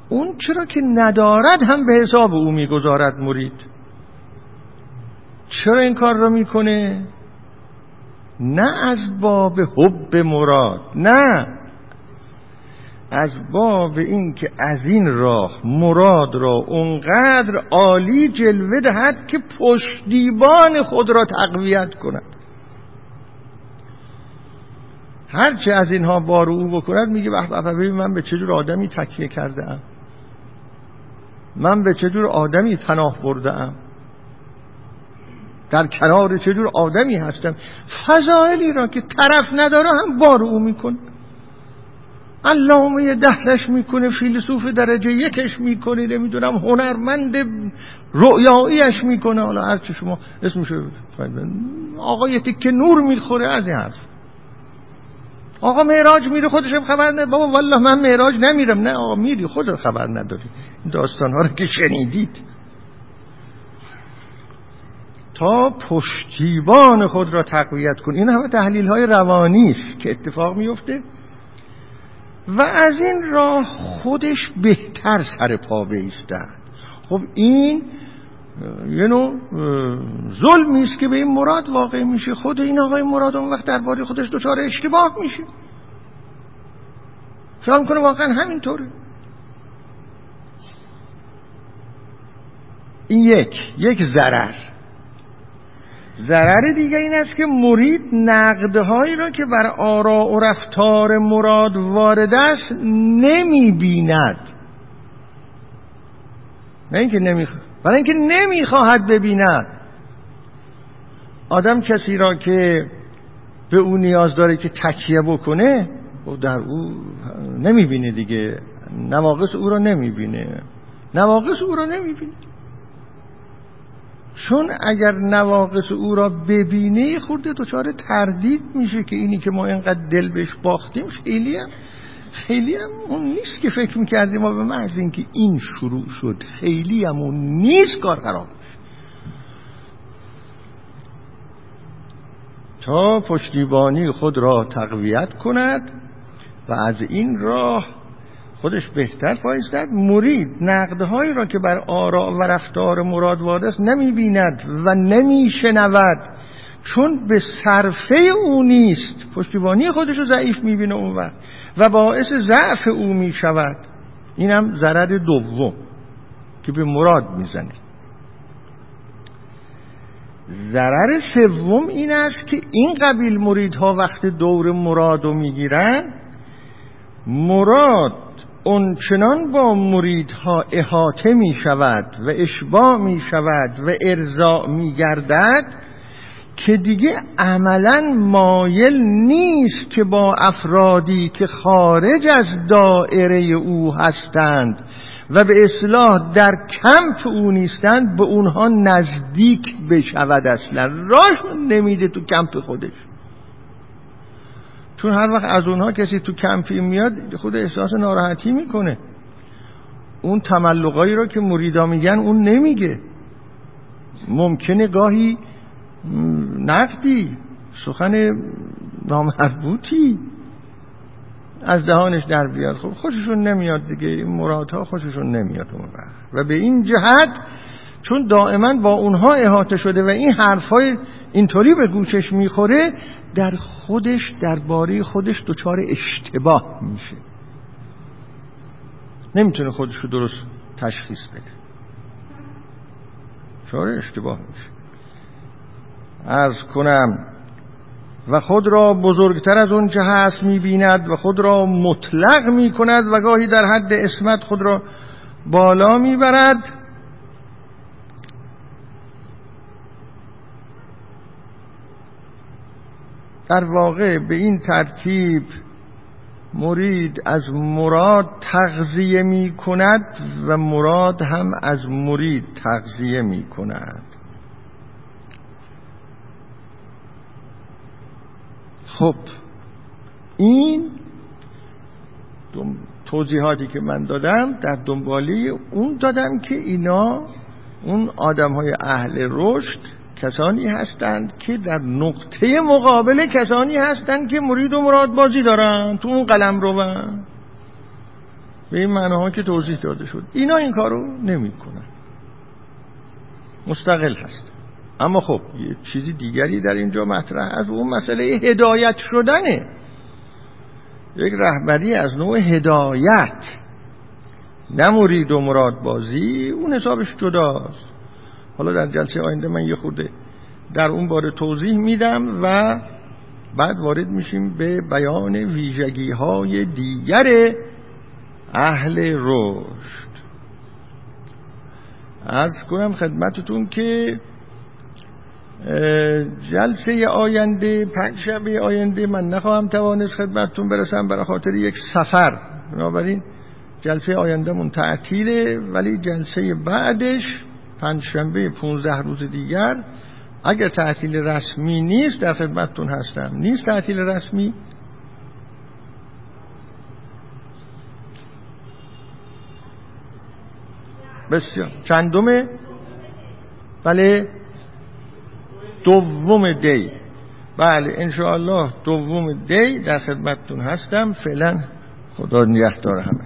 Speaker 1: اون چرا که ندارد هم به حساب او می‌گذارد مرید. چرا این کار را می‌کنه؟ نه از باب حب مراد نه. از باب این که از این راه مراد را اونقدر عالی جلوه دهد که پشتیبان خود را تقویت کند. هرچه از اینها بار او بکند میگه ببین من به چجور آدمی تکیه کرده ام من به چجور آدمی پناه برده ام در کنار چجور آدمی هستم. فضائلی را که طرف نداره هم بار او میکن علامه دهرش می‌کنه فیلسوف درجه یکش می‌کنه نمی‌دونم هنرمند رؤیاییش می‌کنه. حالا هرچه شما اسمشو آقای تک نور می‌خوره از این حرف. آقا معراج میره خودشم خبر نه بابا والله من معراج نمیرم. نه آقا میری خود خبر نداری. داستان ها رو که شنیدید. تا پشتیبان خود را تقویت کن. این همه تحلیل های روانی است که اتفاق میفته و از این راه خودش بهتر سر پا بیستد خب این یه نوع ظلمی است که به این مراد واقع میشه. خود این آقای مراد اون وقت درباره خودش دچار اشتباه میشه. خیال کنه واقعا همینطوره. این یک یک ضرر. ضرر دیگه این است که مرید نقدهایی را که بر آرا و رفتار مراد وارد است نمی بیند نه اینکه نمی‌خواد برای اینکه نمی‌خواهد ببیند. آدم کسی را که به او نیاز داره که تکیه بکنه و در او نمی‌بینه دیگه. نواقص او را نمی‌بینه. نواقص او را نمی‌بینه. چون اگر نواقص او را ببینه خورده دچار تردید میشه که اینی که ما اینقدر دل بهش باختیم خیلی هم خیلی هم اون نیست که فکر می‌کردیم ما به محض اینکه این شروع شد خیلی هم اون نیست کار خراب تا پشتیبانی خود را تقویت کند و از این راه خودش بهتر پایستد مرید نقدهایی را که بر آرا و رفتار مراد وارد است نمی‌بیند و نمیشنود. چون به صرفه او نیست پشتیبانی خودش رو ضعیف می‌بینه اون وقت و باعث ضعف او می‌شود. اینم ضرر دوم که به مراد می‌زنه. ضرر سوم این است که این قبیل مریدها وقت دور مراد رو می‌گیرن مراد اونچنان با مریدها احاطه می شود و اشباع می شود و ارضاع می گردد که دیگه عملا مایل نیست که با افرادی که خارج از دائره او هستند و به اصلاح در کمپ او نیستند به اونها نزدیک بشود اصلا. راش نمیده تو کمپ خودش چون هر وقت از اونها کسی تو کمپی میاد خود احساس ناراحتی می‌کنه. اون تملقایی رو که مریدا میگن اون نمیگه. ممکنه گاهی نقدی سخن نامربوطی از دهانش در بیاد. خب خوششون نمیاد دیگه. مرادها خوششون نمیاد اون و به این جهت چون دائما با اونها احاطه شده و این حرفای اینطوری به گوشش می‌خوره در خودش درباره خودش دچار اشتباه میشه. نمی‌تونه خودش رو درست تشخیص بده. دچار اشتباه میشه. از کنم و خود را بزرگتر از اون چه هست می‌بیند و خود را مطلق می‌کند و گاهی در حد اسمت خود را بالا می‌برد. در واقع به این ترتیب مرید از مراد تغذیه می کند و مراد هم از مرید تغذیه می کند خب این توضیحاتی که من دادم در دنبالی اون دادم که اینا اون آدم های اهل رشد کسانی هستند که در نقطه مقابل کسانی هستند که مرید و مراد بازی دارن. تو اون قلم رو به این معناها که توضیح داده شد. اینا این کارو نمی‌کنن. مستقل هست. اما خب یه چیزی دیگری در اینجا مطرح از اون مسئله هدایت شدنه. یک رهبری از نوع هدایت. نه مرید و مراد بازی اون حسابش جداست. حالا در جلسه آینده من یه خورده در اون باره توضیح میدم و بعد وارد میشیم به بیان ویژگی های دیگر اهل رشد. از کنم خدمتتون که جلسه آینده پنج شبه آینده من نخواهم توانست خدمتتون برسم برای خاطر یک سفر. بنابراین جلسه آینده من تعطیله ولی جلسه بعدش پنجشنبه 15 روز دیگر اگر تعطیل رسمی نیست در خدمتتون هستم. نیست تعطیل رسمی؟ بسیار. چندمه؟ بله. دوم دی. بله انشاءالله دوم دی در خدمتتون هستم. فعلا خدا نگهدار همه.